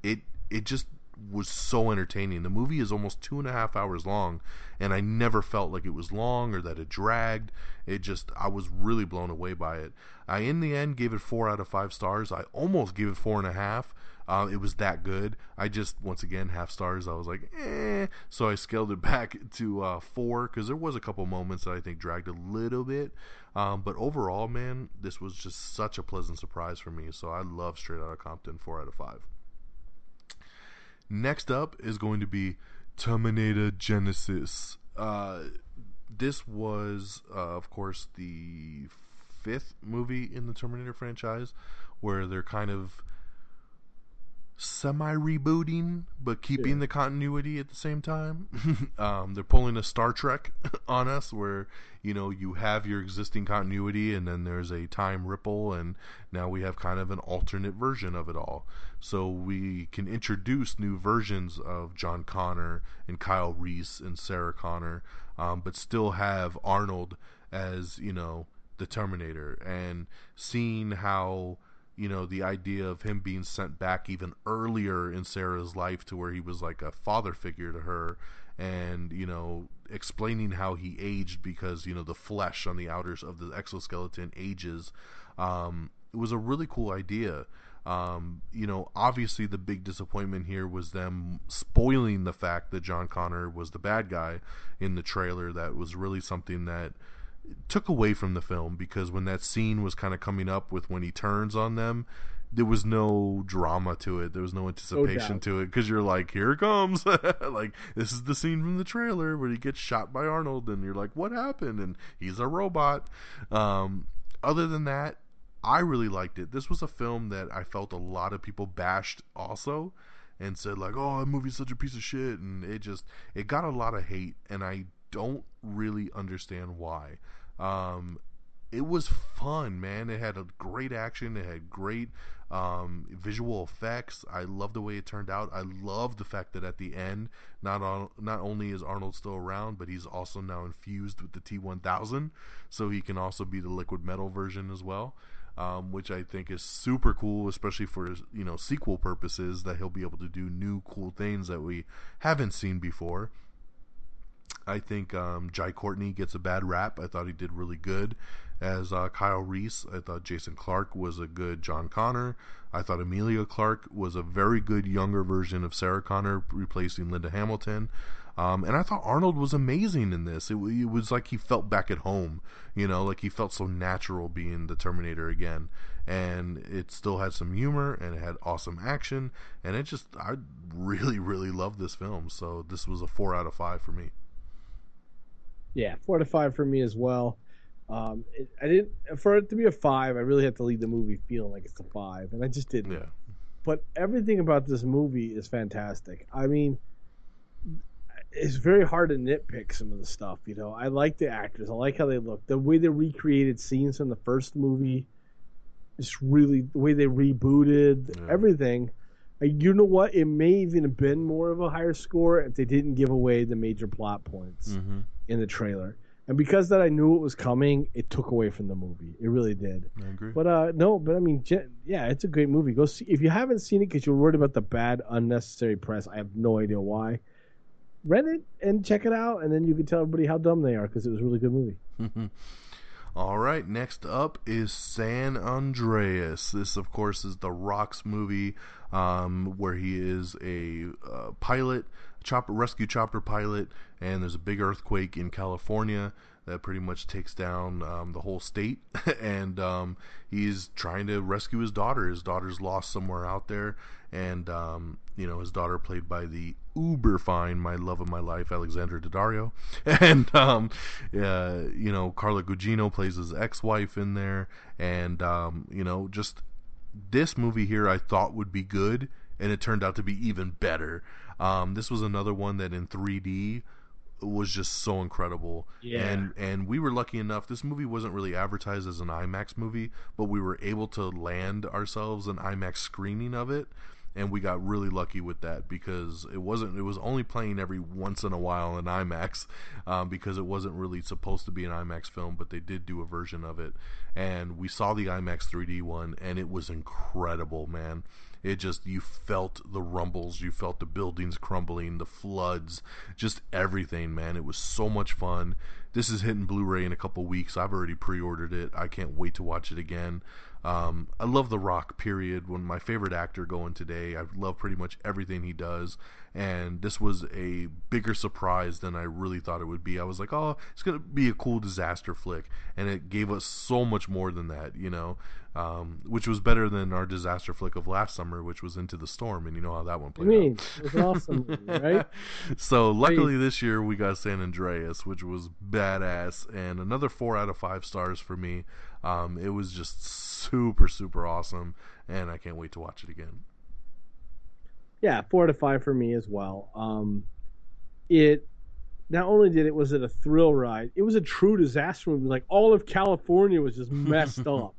it it just was so entertaining. The movie is almost two and a half hours long, and I never felt like it was long or that it dragged. It just I was really blown away by it. I in the end gave it four out of five stars. I almost gave it four and a half. Uh, it was that good. I just once again half stars. I was like, eh. So I scaled it [laughs] back to uh, four because there was a couple moments that I think dragged a little bit. Um, but overall, man, this was just such a pleasant surprise for me. So I love Straight Outta Compton. Four out of five. Next up is going to be Terminator Genisys. Uh, this was, uh, of course, the fifth movie in the Terminator franchise where they're kind of semi rebooting but keeping
Yeah.
the continuity at the same time. [laughs] um, they're pulling a Star Trek [laughs] on us where you know you have your existing continuity and then there's a time ripple and now we have kind of an alternate version of it all. So we can introduce new versions of John Connor and Kyle Reese and Sarah Connor, um, but still have Arnold as you know the Terminator and seeing how you know the idea of him being sent back even earlier in Sarah's life to where he was like a father figure to her and you know explaining how he aged because you know the flesh on the outers of the exoskeleton ages um, it was a really cool idea. Um, you know obviously the big disappointment here was them spoiling the fact that John Connor was the bad guy in the trailer. That was really something that took away from the film because when that scene was kind of coming up with when he turns on them there was no drama to it. There was no anticipation
doubt.
to it because you're like here it comes. [laughs] Like this is the scene from the trailer where he gets shot by arnold and you're like what happened? And he's a robot. Um, other than that i really liked it. This was a film that i felt a lot of people bashed also and said like oh that movie's such a piece of shit. And it just it got a lot of hate and i don't really understand why um, it was fun, man. It had a great action. It had great um, visual effects. I love the way it turned out. I love the fact that at the end, not on, not only is Arnold still around, but he's also now infused with the T1000, so he can also be the liquid metal version as well. Um, which I think is super cool, especially for you know sequel purposes. That he'll be able to do new cool things that we haven't seen before. I think um, Jai Courtney gets a bad rap. I thought he did really good as uh, Kyle Reese. I thought Jason Clarke was a good John Connor. I thought Emilia Clarke was a very good younger version of Sarah Connor, replacing Linda Hamilton. Um, and I thought Arnold was amazing in this. It, it was like he felt back at home, you know, like he felt so natural being the Terminator again. And it still had some humor and it had awesome action. And it just, I really, really loved this film. So this was a four out of five for me.
Yeah, four to five for me as well. Um, it, I didn't for it to be a five. I really had to leave the movie feeling like it's a five, and I just didn't.
Yeah.
But everything about this movie is fantastic. I mean, it's very hard to nitpick some of the stuff. You know, I like the actors. I like how they look. The way they recreated scenes from the first movie is really the way they rebooted
Yeah.
everything. Uh, You know what? It may even have been more of a higher score if they didn't give away the major plot points
Mm-hmm.
In the trailer. And because that I knew it was coming, it took away from the movie. It really did.
I agree.
But uh no, but I mean, yeah, it's a great movie. Go see if you haven't seen it because you're worried about the bad, unnecessary press. I have no idea why. Rent it and check it out, and then you can tell everybody how dumb they are because it was a really good movie. [laughs]
All right, next up is San Andreas. This, of course, is the Rock's movie um, where he is a uh, pilot, chopper rescue chopper pilot, and there's a big earthquake in California that pretty much takes down um, the whole state. [laughs] and um, he's trying to rescue his daughter. His daughter's lost somewhere out there, and um, you know his daughter, played by the uber fine, my love of my life, Alexandra Daddario, [laughs] and um, uh, you know Carla Gugino plays his ex-wife in there, and um, you know just this movie here I thought would be good, and it turned out to be even better. Um, this was another one that in 3D was just so incredible.
Yeah.
And and we were lucky enough. This movie wasn't really advertised as an IMAX movie, but we were able to land ourselves an IMAX screening of it. And we got really lucky with that because it wasn't. It was only playing every once in a while in IMAX, um, because it wasn't really supposed to be an IMAX film. But they did do a version of it, and we saw the IMAX 3D one, and it was incredible, man. It just you felt the rumbles, you felt the buildings crumbling, the floods, just everything, man. It was so much fun. This is hitting Blu-ray in a couple weeks. I've already pre-ordered it. I can't wait to watch it again. Um, I love The Rock. Period. One of my favorite actor going today. I love pretty much everything he does, and this was a bigger surprise than I really thought it would be. I was like, oh, it's gonna be a cool disaster flick, and it gave us so much more than that. You know, um, which was better than our disaster flick of last summer, which was Into the Storm, and you know how that one
I
played
mean,
out.
it was awesome [laughs] movie, right?
so luckily this year we got San Andreas, which was badass, and another four out of five stars for me. Um, it was just super super awesome, and I can't wait to watch it again.
Yeah, four to five for me as well. Um, it not only did it was it a thrill ride, it was a true disaster movie. Like all of California was just messed [laughs] up.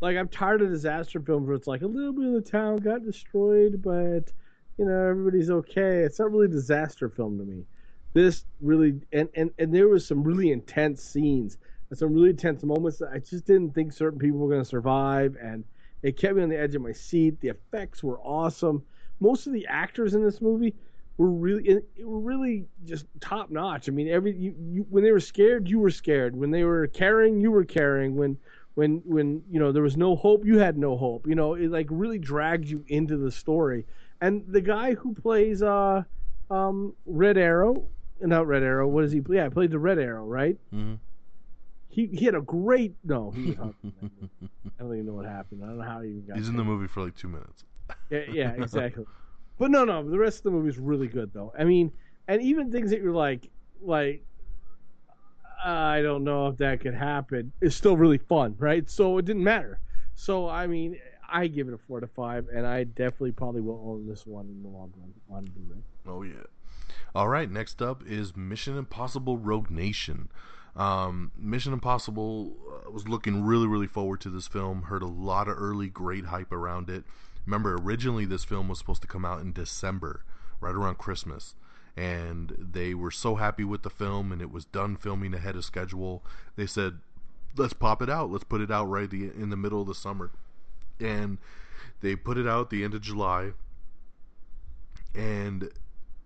Like I'm tired of disaster films where it's like a little bit of the town got destroyed, but you know everybody's okay. It's not really a disaster film to me. This really and and and there was some really intense scenes and some really intense moments that I just didn't think certain people were going to survive, and it kept me on the edge of my seat. The effects were awesome. Most of the actors in this movie were really were really just top notch. I mean, every you, you when they were scared, you were scared. When they were caring, you were caring. When when when you know there was no hope, you had no hope. You know, it like really dragged you into the story. And the guy who plays uh um Red Arrow, not Red Arrow, what does he? Yeah, he played the Red Arrow, right?
hmm
He he had a great no. He was Hunt in that movie. I don't even know what happened. I don't know how he even got.
He's in the movie for like two minutes.
Yeah, yeah, exactly. but no, no, the rest of the movie is really good though. I mean, and even things that you're like, like, I don't know if that could happen. It's still really fun, right? So it didn't matter. So I mean, I give it a four to five, and I definitely probably will own this one in the long run on.
Oh yeah. All right, next up is Mission Impossible Rogue Nation. Um, Mission Impossible uh, was looking really, really forward to this film. Heard a lot of early great hype around it. Remember, originally this film was supposed to come out in December, right around Christmas, and they were so happy with the film, and it was done filming ahead of schedule. They said, "Let's pop it out. Let's put it out right the, in the middle of the summer," and they put it out the end of July. And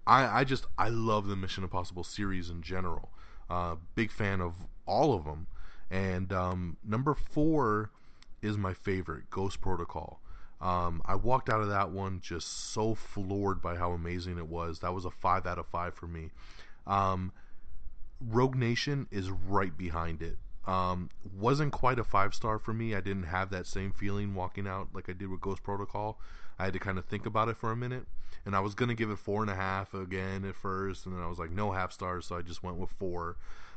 I, I just I love the Mission Impossible series in general. Uh, big fan of all of them. And um, number four is my favorite, Ghost Protocol. Um, I walked out of that one just so floored by how amazing it was. That was a five out of five for me. Um, Rogue Nation is right behind it. Um, wasn't quite a five star for me. I didn't have that same feeling walking out like I did with Ghost Protocol. I had to kind of think about it for a minute, and I was gonna give it four and a half again at first, and then I was like, no half stars, so I just went with four.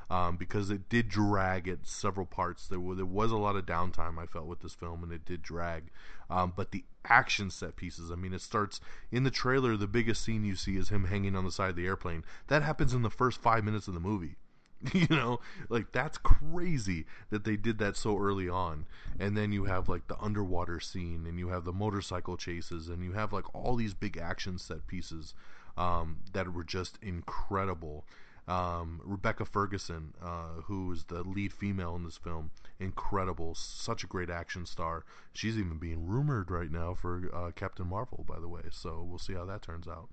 Um, because it did drag at several parts. There was, there was a lot of downtime I felt with this film, and it did drag. Um, but the action set pieces, I mean, it starts in the trailer. The biggest scene you see is him hanging on the side of the airplane. That happens in the first five minutes of the movie. [laughs] you know, like that's crazy that they did that so early on. And then you have like the underwater scene, and you have the motorcycle chases, and you have like all these big action set pieces um, that were just incredible. Um, Rebecca Ferguson, uh, who is the lead female in this film, incredible, such a great action star. She's even being rumored right now for uh, Captain Marvel, by the way. So we'll see how that turns out.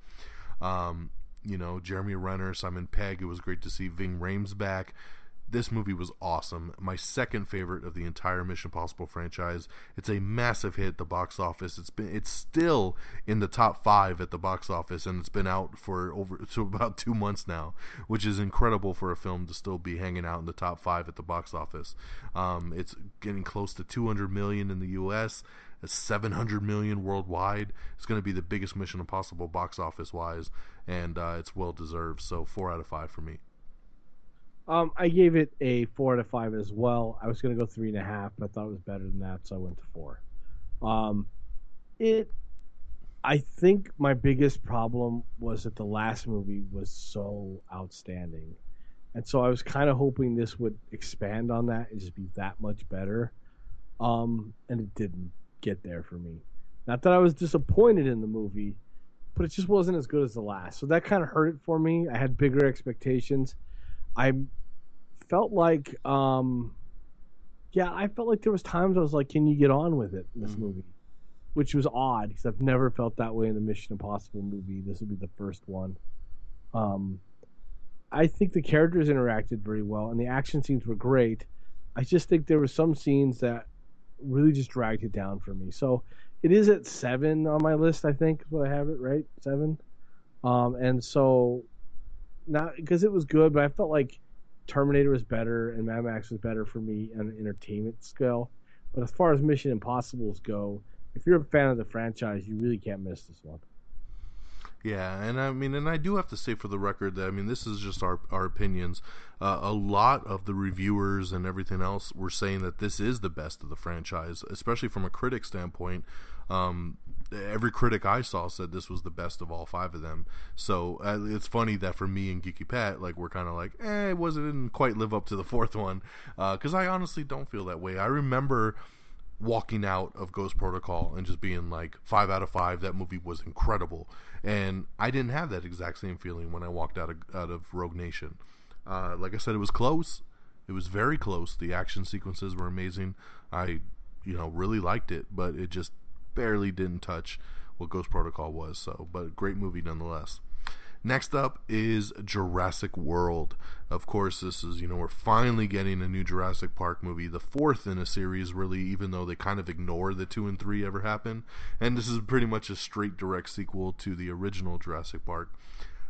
Um, you know, Jeremy Renner, Simon Pegg. It was great to see Ving Rhames back. This movie was awesome. My second favorite of the entire Mission Impossible franchise. It's a massive hit at the box office. It's been it's still in the top five at the box office, and it's been out for over [laughs] to about two months now, which is incredible for a film to still be hanging out in the top five at the box office. Um, it's getting close to 200 million in the U.S. It's 700 million worldwide. It's going to be the biggest Mission Impossible box office wise, and uh, it's well deserved. So four out of five for me.
Um, I gave it a four out of five as well. I was gonna go three and a half, but I thought it was better than that, so I went to four. Um, it, I think my biggest problem was that the last movie was so outstanding. And so I was kind of hoping this would expand on that and just be that much better. Um, and it didn't get there for me. Not that I was disappointed in the movie, but it just wasn't as good as the last. So that kind of hurt it for me. I had bigger expectations. I felt like, um, yeah, I felt like there was times I was like, "Can you get on with it?" in this
Mhm.
movie, which was odd because I've never felt that way in a Mission Impossible movie. This will be the first one. Um, I think the characters interacted very well, and the action scenes were great. I just think there were some scenes that really just dragged it down for me. So it is at seven on my list. I think is what I have it right seven. Um, and so not because it was good, but I felt like Terminator was better and Mad Max was better for me on an entertainment scale. But as far as Mission Impossibles go, if you're a fan of the franchise, you really can't miss this one.
Yeah, and I mean, and I do have to say for the record that I mean, this is just our our opinions. Uh, a lot of the reviewers and everything else were saying that this is the best of the franchise, especially from a critic standpoint. Um, every critic I saw said this was the best of all five of them. So uh, it's funny that for me and Geeky Pat, like we're kind of like, eh, it wasn't didn't quite live up to the fourth one, because I honestly don't feel that way. I remember walking out of Ghost Protocol and just being like five out of five. That movie was incredible, and I didn't have that exact same feeling when I walked out of out of Rogue Nation. Uh, like I said, it was close. It was very close. The action sequences were amazing. I, you know, really liked it, but it just barely didn't touch what Ghost Protocol was. So, but great movie nonetheless. Next up is Jurassic World. Of course, this is, you know, we're finally getting a new Jurassic Park movie, the fourth in a series, really, even though they kind of ignore the two and three ever happened. And this is pretty much a straight direct sequel to the original Jurassic Park.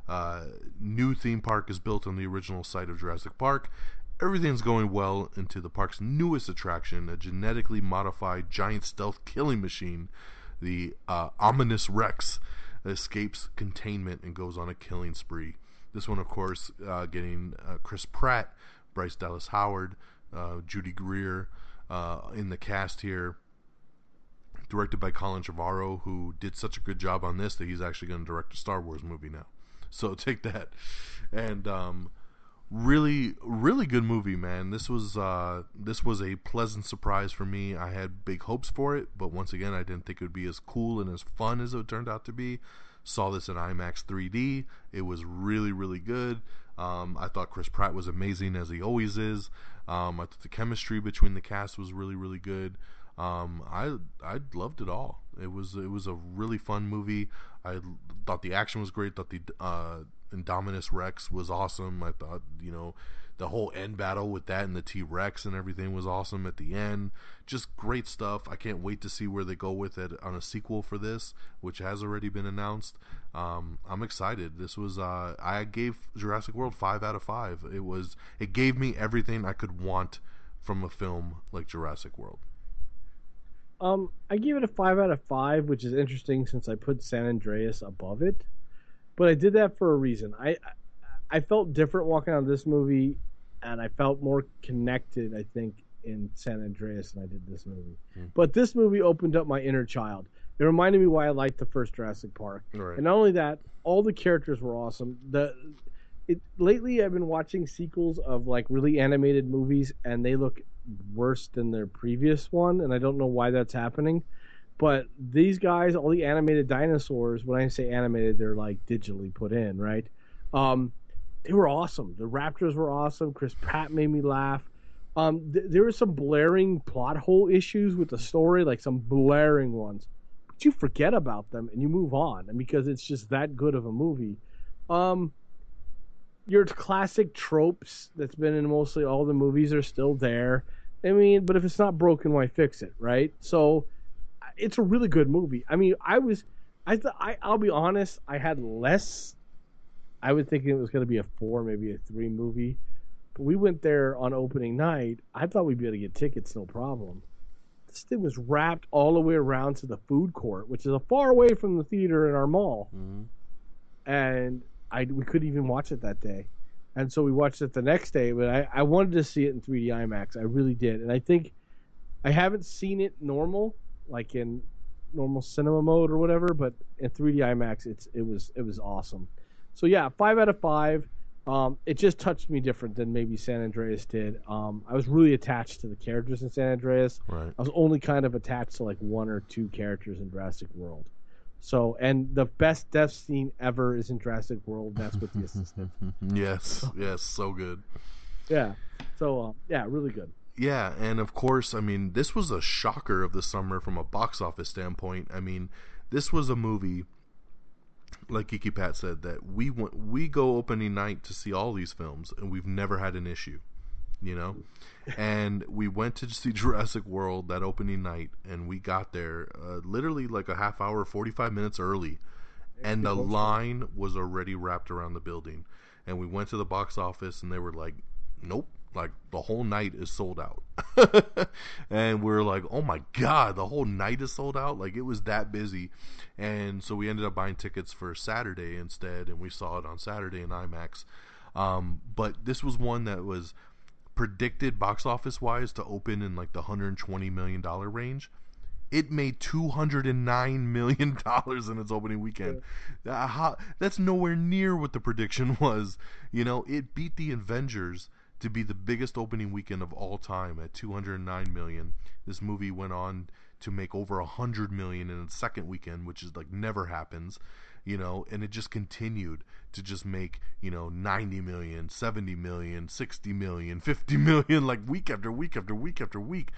Uh, new theme park is built on the original site of Jurassic Park. Everything's going well into the park's newest attraction, a genetically modified giant stealth killing machine, the uh, Indominus Rex escapes containment and goes on a killing spree. This one, of course, uh, getting uh, Chris Pratt, Bryce Dallas Howard, uh, Judy Greer uh, in the cast here. Directed by Colin Trevorrow, who did such a good job on this that he's actually going to direct a Star Wars movie now. So [laughs] take that. And um, really, really good movie, man. This was uh, this was a pleasant surprise for me. I had big hopes for it, but once again, I didn't think it would be as cool and as fun as it turned out to be. Saw this in IMAX 3D. It was really, really good. Um, I thought Chris Pratt was amazing as he always is. Um, I thought the chemistry between the cast was really, really good. Um, I I loved it all. It was it was a really fun movie. I thought the action was great. Thought the uh, Indominus Rex was awesome. I thought you know the whole end battle with that and the T Rex and everything was awesome at the end. Just great stuff. I can't wait to see where they go with it on a sequel for this, which has already been announced. Um, I'm excited. This was uh, I gave Jurassic World five out of five. It was it gave me everything I could want from a film like Jurassic World.
Um, I gave it a five out of five, which is interesting since I put San Andreas above it. But I did that for a reason. I I, felt different walking out of this movie, and I felt more connected. I think in San Andreas than I did this movie.
Hmm.
But this movie opened up my inner child. It reminded me why I liked the first Jurassic Park.
Right.
And not only that, all the characters were awesome. The it lately I've been watching sequels of like really animated movies and they look worse than their previous one and I don't know why that's happening. But these guys, all the animated dinosaurs, when I say animated, they're like digitally put in, right? Um, they were awesome. The Raptors were awesome. Chris Pratt made me laugh. Um, th- there were some blaring plot hole issues with the story, like some blaring ones but you forget about them and you move on and because it's just that good of a movie um your classic tropes that's been in mostly all the movies are still there i mean but if it's not broken why fix it right so it's a really good movie. I mean i was i thought I, i'll be honest i had less i was thinking it was going to be a four maybe a three movie. But we went there on opening night i thought we'd be able to get tickets no problem. This thing was wrapped all the way around to the food court, which is a far away from the theater in our mall,
Mhm.
and I we couldn't even watch it that day, and so we watched it the next day. But I, I wanted to see it in 3D IMAX, I really did, and I think I haven't seen it normal, like in normal cinema mode or whatever, but in 3D IMAX, it's it was it was awesome. So yeah, five out of five. Um, it just touched me different than maybe San Andreas did. Um, I was really attached to the characters in San Andreas.
Right.
I was only kind of attached to like one or two characters in Jurassic World. So, and the best death scene ever is in Jurassic World. That's with the [laughs] assistant.
yes, yes, so good.
yeah. So, uh, yeah, really good.
Yeah, and of course, I mean, this was a shocker of the summer from a box office standpoint. I mean, this was a movie, like Geeky Pat said, that we went, we go opening night to see all these films, and we've never had an issue, you know. [laughs] and we went to see Jurassic World that opening night, and we got there uh, literally like a half hour, forty five minutes early, and the line was already wrapped around the building. And we went to the box office, and they were like, "Nope." Like the whole night is sold out. [laughs] And we're like oh my god the whole night is sold out? Like it was that busy. And so we ended up buying tickets for saturday instead and we saw it on saturday in imax. Um, but this was one that was predicted box office wise to open in like the 120 million dollar range. It made 209 million [laughs] dollars in its opening weekend. Uh, how- that's nowhere near what the prediction [laughs] was. You know it beat the avengers to be the biggest opening weekend of all time at 209 million. This movie went on to make over 100 million in its second weekend, which is like never happens, you know, and it just continued to just make, you know, 90 million, 70 million, 60 million, 50 [laughs] million like week after week after week after week.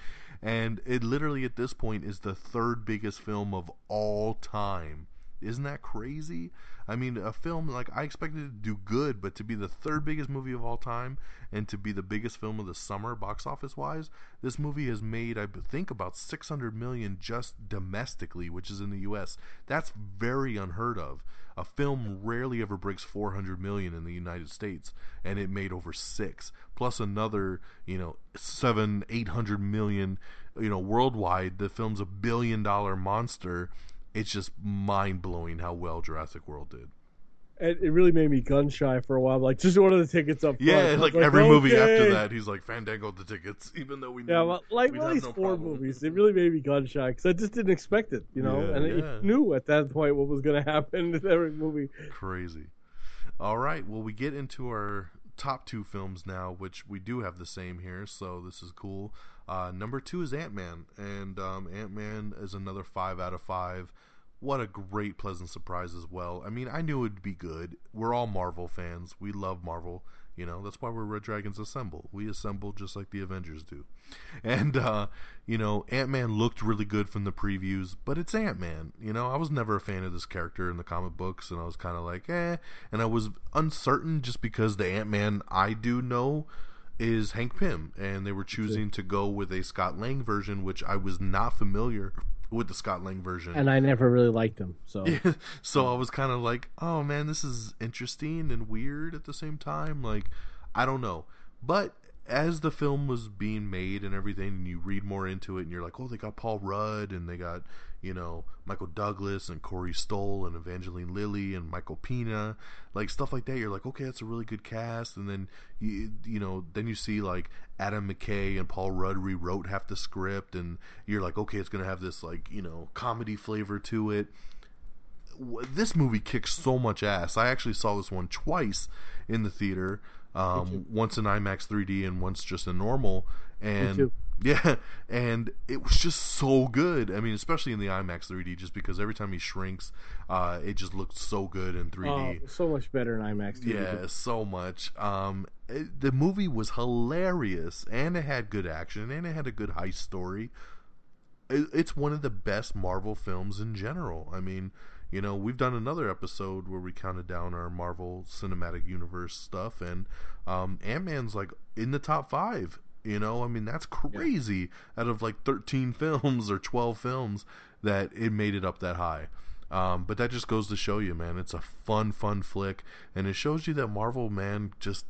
And it literally at this point is the third biggest film of all time. Isn't that crazy? I mean, a film like I expected it to do good, but to be the third biggest movie of all time and to be the biggest film of the summer box office wise, this movie has made I think about 600 million just domestically, which is in the US. That's very unheard of. A film rarely ever breaks 400 million in the United States, and it made over 6 plus another, you know, 7 800 million, you know, worldwide. The film's a billion dollar monster it's just mind blowing how well Jurassic World did.
It, it really made me gun shy for a while. Like, just order the tickets up front.
Yeah,
I was
like, every movie after that, he's like Fandango the tickets, [laughs] even though we knew
Yeah, well, like least
no
four
problem.
movies. It really made me gun shy because I just didn't expect it, you know.
Yeah,
and
yeah.
it knew at that point what was going [laughs] to happen in every movie.
Crazy. All right, well, we get into our top two films now, which we do have the same here, so this is cool. Uh, number two is Ant Man, and um, Ant Man is another five out of five. What a great, pleasant surprise as well. I mean, I knew it'd be good. We're all Marvel fans. We love Marvel. You know, that's why we're Red Dragons Assemble. We assemble just like the Avengers do. And, uh, you know, Ant Man looked really good from the previews, but it's Ant Man. You know, I was never a fan of this character in the comic books, and I was kind of like, eh. And I was uncertain just because the Ant Man I do know is Hank Pym, and they were choosing to go with a Scott Lang version, which I was not familiar with the Scott Lang version.
And I never really liked him. So [laughs]
so I was kind of like, oh man, this is interesting and weird at the same time. Like, I don't know. But as the film was being made and everything, and you read more into it, and you're like, oh, they got Paul Rudd and they got, you know, Michael Douglas and Corey Stoll and Evangeline Lilly and Michael Pena, like stuff like that. You're like, okay, that's a really good cast. And then you, you know, then you see like Adam McKay and Paul Rudd rewrote half the script, and you're like, okay, it's gonna have this like, you know, comedy flavor to it this movie kicks so much ass. I actually saw this one twice in the theater. Um, once in IMAX 3D and once just in normal. And. Yeah, [laughs] and it was just so good. I mean, especially in the IMAX 3D, just because every time he shrinks, uh, it just looked so good in 3D.
oh, so much better in IMAX. too,
Yeah, so much. Um, it- the movie was hilarious, and it had good action, and it had a good heist story. It, it's one of the best Marvel films in general. I mean, you know, we've done another episode where we counted down our Marvel Cinematic Universe stuff, and um, Ant Man's like in the top five. You know, I mean, that's crazy. Out of like 13 [laughs] films or 12 films, that it made it up that high. Um, but that just goes to show you, man, it's a fun, fun flick, and it shows you that Marvel, man, just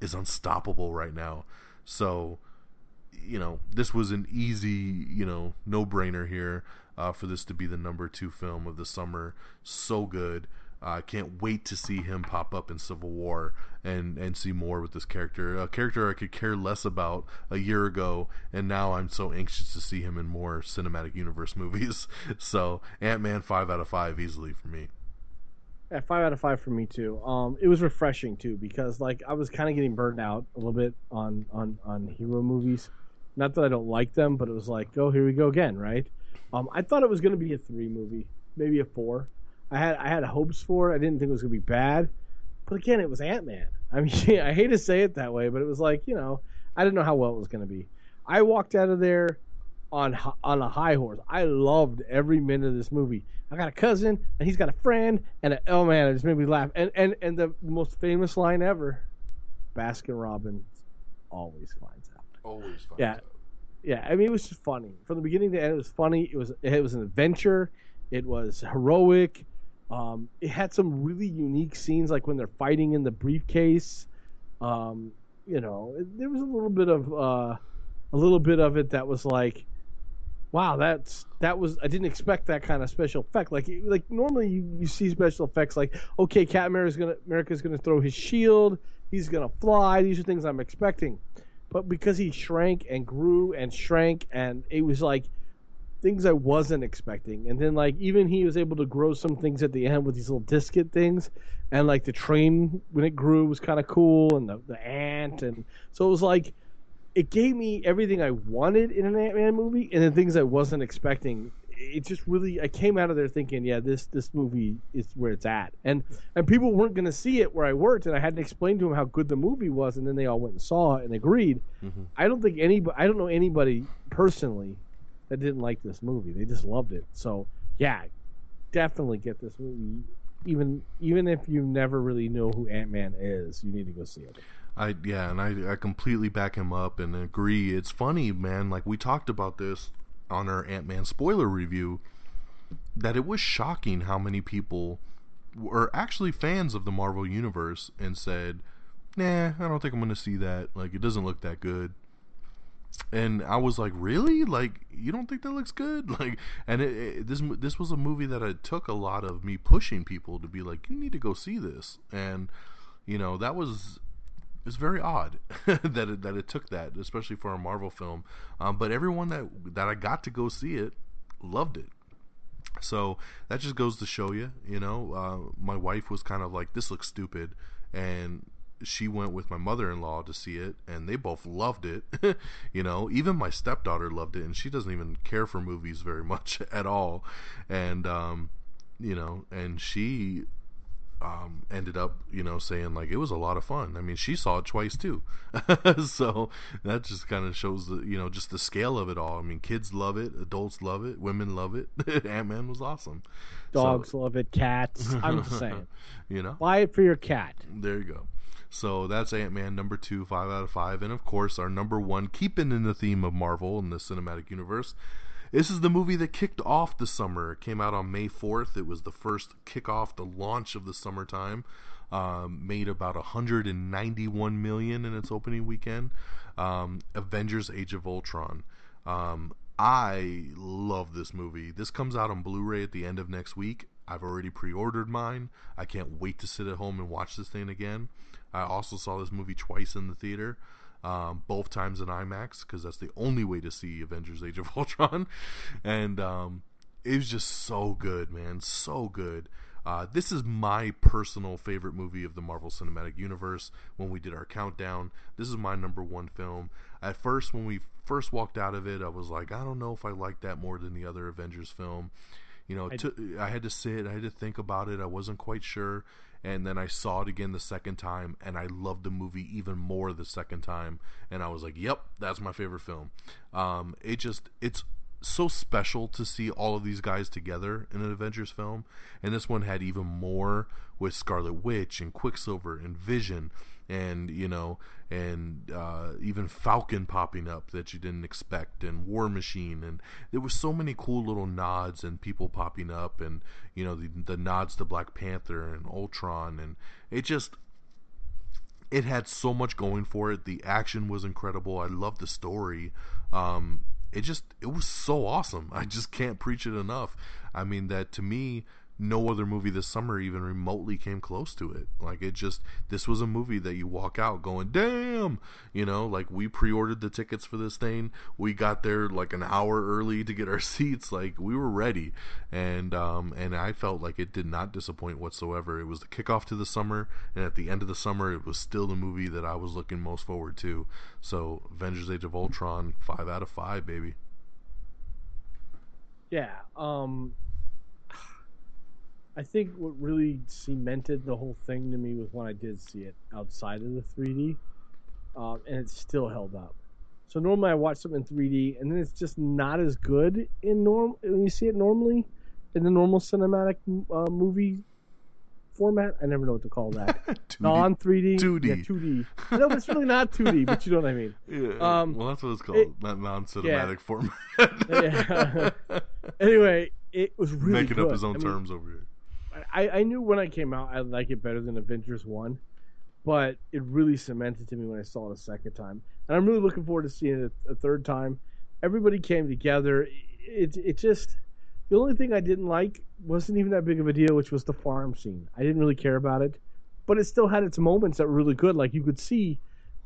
is unstoppable right now. So, you know, this was an easy, you know, no brainer here uh, for this to be the number two film of the summer. So good. I can't wait to see him pop up in Civil War and and see more with this character. A character I could care less about a year ago, and now I'm so anxious to see him in more cinematic universe [laughs] movies. So Ant Man five out of five easily for me.
Yeah, five out of five for me too. Um, it was refreshing too because like I was kind of getting burned out a little bit on on on hero movies. Not that I don't like them, but it was like, oh, here we go again, right? Um, I thought it was going to be a three movie, maybe a four. I had I had hopes for it. I didn't think it was going to be bad, but again, it was Ant Man. [laughs] I mean, [laughs] I hate to say it that way, but it was like you know, I didn't know how well it was going to be. I walked out of there on on a high horse. I loved every minute of this movie. I got a cousin, and he's got a friend, and a, oh man, it just made me laugh. And and and the most famous line ever, Baskin Robbins always finds out.
Always fun.
Yeah. Yeah, I mean it was just funny from the beginning to end. It was funny. It was it was an adventure. It was heroic. Um, it had some really unique scenes, like when they're fighting in the briefcase. Um, you know, it, there was a little bit of uh, a little bit of it that was like, wow, that's that was I didn't expect that kind of special effect. Like like normally you, you see special effects like, okay, Cat America's gonna America's gonna throw his shield, he's gonna fly. These are things I'm expecting but because he shrank and grew and shrank and it was like things I wasn't expecting. And then like even he was able to grow some things at the end with these little discus things and like the train when it grew was kind of cool and the, the ant and so it was like it gave me everything I wanted in an Ant-Man movie and the things I wasn't expecting. It just really I came out of there thinking, yeah, this this movie is where it's at. And and people weren't going to see it where I worked and I had to explain to them how good the movie was and then they all went and saw it and agreed.
Mhm.
I don't think anybody I don't know anybody personally that didn't like this movie. They just loved it. So, yeah, definitely get this movie even even if you never really know who Ant-Man is, you need to go see it.
I yeah, and I I completely back him up and agree. It's funny, man. Like we talked about this on our Ant Man spoiler review, that it was shocking how many people were actually fans of the Marvel universe and said, "Nah, I don't think I'm going to see that. Like it doesn't look that good." And I was like, "Really? Like you don't think that looks good?" [laughs] Like, and it, it, this this was a movie that it took a lot of me pushing people to be like, "You need to go see this," and you know that was it's very odd [laughs] that it, that it took that, especially for a Marvel film. Um, but everyone that that I got to go see it loved it. So that just goes to show you, you know, uh, my wife was kind of like, "This looks stupid," and she went with my mother-in-law to see it, and they both loved it. [laughs] you know, even my stepdaughter loved it, and she doesn't even care for movies very [laughs] much at all. And um, you know, and she um, ended up, you know, saying like it was a lot of fun. I mean, she saw it twice too, [laughs] so that just kind of shows the, you know, just the scale of it all. I mean, kids love it, adults love it, women love it. Ant Man was awesome.
Dogs
So-
love it, cats. I'm just saying,
you know,
buy it for your cat.
there you go. So that's Ant Man number two, five out of five, and of course our number one, keeping in the theme of Marvel and the cinematic universe. This is the movie that kicked off the summer. It came out on May 4th. It was the first kickoff, the launch of the summertime. Um, made about 191 million in its opening weekend. Um, Avengers: Age of Ultron. Um, I love this movie. This comes out on Blu-ray at the end of next week. I've already pre-ordered mine. I can't wait to sit at home and watch this thing again. I also saw this movie twice in the theater um, both times in IMAX because that's the only way to see Avengers: Age of [laughs] Ultron, and um, it was just so good, man, so good. Uh, this is my personal favorite movie of the Marvel Cinematic Universe. When we did our countdown, this is my number one film. At first, when we first walked out of it, I was like, I don't know if I like that more than the other Avengers film. You know,
I
had to sit, I had to think about it. I wasn't quite sure and then I saw it again the second time, and I loved the movie even more the second time, and I was like, "Yep, that's my favorite film." Um, it just it's so special to see all of these guys together in an Avengers film, and this one had even more with Scarlet Witch and Quicksilver and Vision, and you know, and uh, even Falcon popping up that you didn't expect, and War Machine, and there was so many cool little nods and people popping up, and you know the, the nods to Black Panther and Ultron, and it just it had so much going for it. The action was incredible. I loved the story. Um, it just it was so awesome. [laughs] I just can't preach it enough. I mean that to me, no other movie this summer even remotely came close to it. Like it just this was a movie that you walk out going, "Damn!" You know, like we pre-ordered the tickets for this thing. We got there like an hour early to get our [laughs] seats. Like we were ready, and um, and I felt like it did not disappoint whatsoever. It was the kickoff to the summer, and at the end of the summer, it was still the movie that I was looking most forward to. So, Avengers: Age of Ultron, five out of five, baby.
Yeah. Um, I think what really cemented the whole thing to me was when I did see it outside of the 3D, um, and it still held up. So normally I watch something in 3D, and then it's just not as good in norm when you see it normally in the normal cinematic uh, movie format. I never know what to call that. [laughs] Non 3D.
2D.
Yeah, 2D. No, but it's really not 2D, but you know what I mean. [laughs]
Yeah,
Um,
well, that's what it's called,
it-
not non-cinematic format. [laughs]
Yeah. Anyway, it was really
Making
good.
up his own
I mean,
terms over here.
I, I knew when I came out I'd like it better than Avengers One, but it really cemented to me when I saw it a second time, and I'm really looking forward to seeing it a, a third time. Everybody came together. It it just the only thing I didn't like wasn't even that big of a deal, which was the farm scene. I didn't really care about it, but it still had its moments that were really good. Like you could see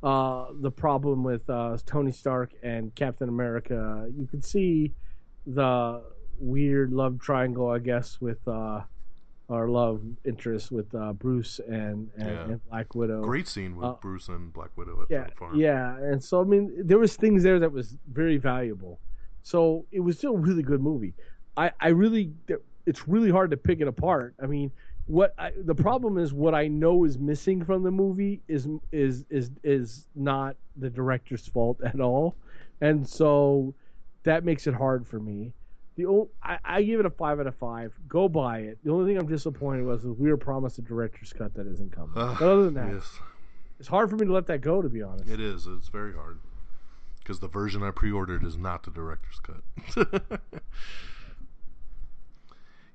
uh, the problem with uh, Tony Stark and Captain America. You could see the weird love triangle, I guess, with uh, our love interest with uh, Bruce and, and,
Yeah.
and Black Widow.
Great scene with
Uh,
Bruce and Black Widow at
Yeah,
the farm.
yeah, and so I mean, there was things there that was very valuable. So it was still a really good movie. I, I really, it's really hard to pick it apart. I mean, what I, the problem is, what I know is missing from the movie is is is is not the director's fault at all, and so that makes it hard for me. The only, I, I give it a five out of five. Go buy it. The only thing I'm disappointed was we were promised a director's cut that isn't coming.
Ah,
but other than that,
yes,
it's hard for me to let that go. To be honest.
it is. It's very hard because the version I pre-ordered is not the director's cut. [laughs]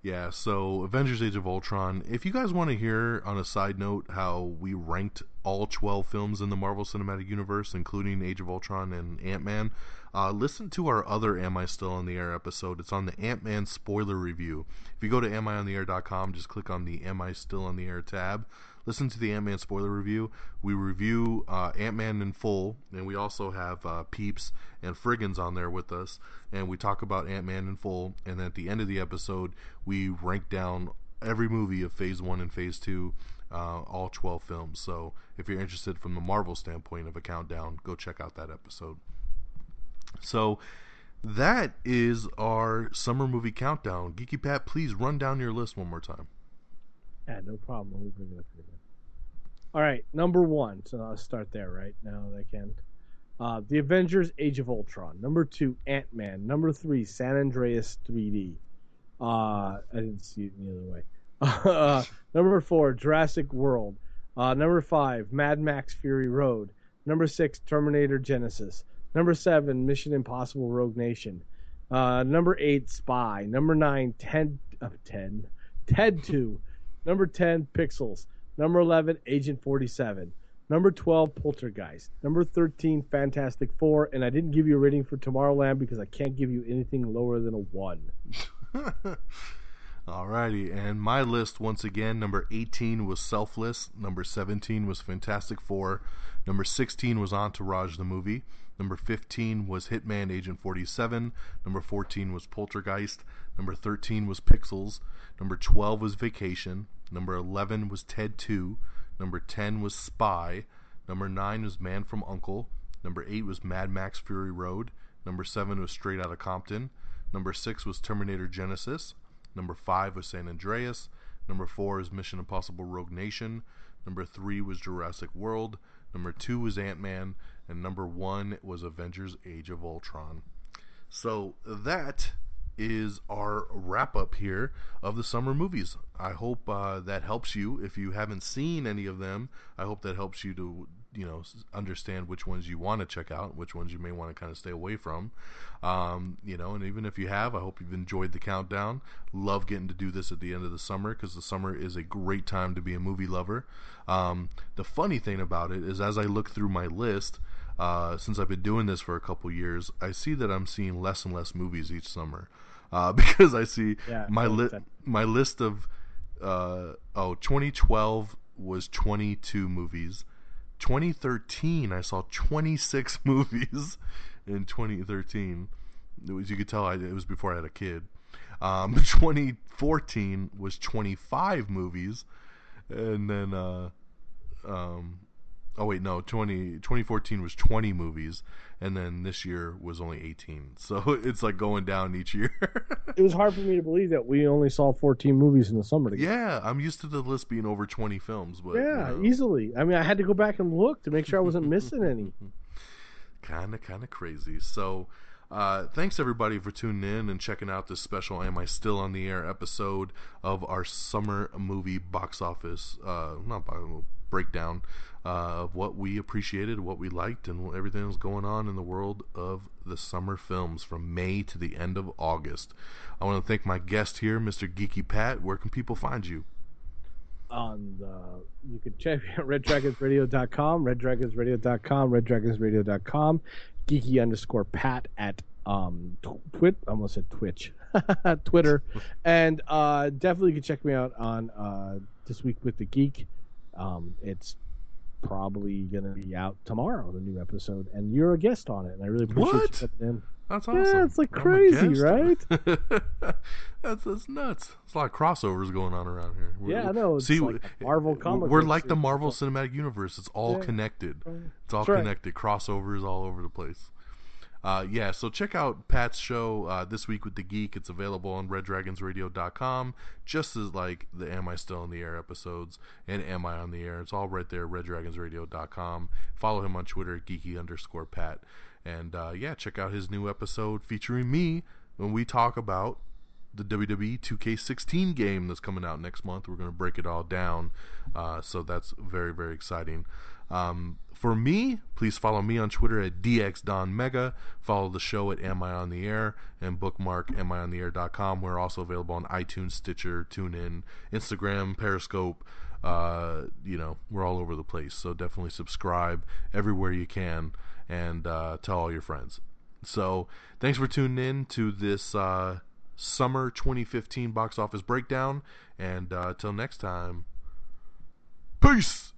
yeah. So, Avengers: Age of Ultron. If you guys want to hear, on a side note, how we ranked all 12 films in the Marvel Cinematic Universe, including Age of Ultron and Ant Man, uh, listen to our other Am I Still on the Air episode. It's on the Ant Man spoiler review. If you go to amiontheair.com, just click on the Am I Still on the Air tab. Listen to the Ant Man spoiler review. We review uh, Ant Man in full, and we also have uh, Peeps and Friggins on there with us. And we talk about Ant Man in full. And at the end of the episode, we rank down every movie of Phase 1 and Phase 2 uh, all 12 films. So if you're interested from the Marvel standpoint of a countdown, go check out that episode. So that is our summer movie countdown. Geeky Pat, please run down your list one more time.
Yeah, no problem. Let me bring it up here. All right, number one. So I'll start there right now. I can. Uh, the Avengers: Age of Ultron. Number two, Ant Man. Number three, San Andreas 3D. Uh, I didn't see it the other way. [laughs] uh, number four, Jurassic World. Uh, number five, Mad Max Fury Road. Number six, Terminator Genisys. Number seven, Mission Impossible Rogue Nation. Uh, number eight, Spy. Number nine, Ted, uh, Ted, Ted 2. [laughs] Number 10, Pixels. Number 11, Agent 47. Number 12, Poltergeist. Number 13, Fantastic Four. And I didn't give you a rating for Tomorrowland because I can't give you anything lower than a 1. [laughs]
Alrighty, and my list once again number 18 was Selfless, number 17 was Fantastic Four, number 16 was Entourage the movie, number 15 was Hitman Agent 47, number 14 was Poltergeist, number 13 was Pixels, number 12 was Vacation, number 11 was Ted 2, number 10 was Spy, number 9 was Man from Uncle, number 8 was Mad Max Fury Road, number 7 was Straight Outta Compton, number 6 was Terminator Genisys, Number five was San Andreas. Number four is Mission Impossible Rogue Nation. Number three was Jurassic World. Number two was Ant Man. And number one was Avengers Age of Ultron. So that is our wrap up here of the summer movies. I hope uh, that helps you. If you haven't seen any of them, I hope that helps you to you know understand which ones you want to check out, which ones you may want to kind of stay away from. Um, you know, and even if you have, I hope you've enjoyed the countdown. Love getting to do this at the end of the summer because the summer is a great time to be a movie lover. Um, the funny thing about it is, as I look through my list, uh, since I've been doing this for a couple years, I see that I'm seeing less and less movies each summer. uh, [laughs] because I see
Yeah,
my
I
li- my list of uh, oh 2012 was 22 movies. 2013 I saw 26 [laughs] movies in 2013. It was you could tell I, it was before I had a kid. Um, [laughs] 2014 was 25 movies, and then uh, um, oh wait no 20 2014 was 20 movies, and then this year was only 18. [laughs] So it's like going down each year. [laughs]
It was hard for me to believe that we only saw 14 movies in the summer together.
yeah, I'm used to the list being over 20 films, but
Yeah,
you know,
easily. I mean, I had to go back and look to make sure I wasn't missing any.
kind of kind of crazy. So. Uh, thanks everybody for tuning in and checking out this special "Am I Still on the Air" episode of our summer movie box office, uh, not box, breakdown uh, of what we appreciated, what we liked, and everything that's going on in the world of the summer films from May to the end of August. I want to thank my guest here, Mr. Geeky Pat. Where can people find you?
on the you can check out reddragonsradio.com reddragonsradio.com reddragonsradio.com geeky underscore pat at um twit almost said twitch [laughs] twitter and uh definitely you can check me out on uh this week with the geek um it's probably gonna be out tomorrow the new episode and you're a guest on it and i really appreciate
What?
you coming in
That's
Yeah, it's like crazy, right? [laughs]
that's that's nuts. It's a lot of crossovers going on around here. We're-
Yeah, I know, it's
See,
like Marvel comic
We're like the. Marvel Cinematic Universe. It's all
Yeah.
connected. It's all
right.
connected. Crossovers all over the place. Uh, yeah, so check out Pat's show uh, this week with the Geek. It's available on RedDragonsRadio.com, just as like the Am I Still in the Air episodes and Am I on the Air. It's all right there, RedDragonsRadio.com. Follow him on Twitter at geeky underscore Pat, and uh, yeah, check out his new episode featuring me when we talk about the WWE 2K16 game that's coming out next month. We're going to break it all down. Uh, so that's very, very exciting. Um, for me, please follow me on Twitter at DXDonMega. Follow the show at Am I On The Air and bookmark amiontheair.com. We're also available on iTunes, Stitcher, TuneIn, Instagram, Periscope. Uh, you know, we're all over the place. So definitely subscribe everywhere you can and uh, tell all your friends. So thanks for tuning in to this uh, summer 2015 box office breakdown. And uh, next time, peace.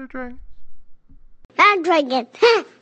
Red Dragon. [laughs]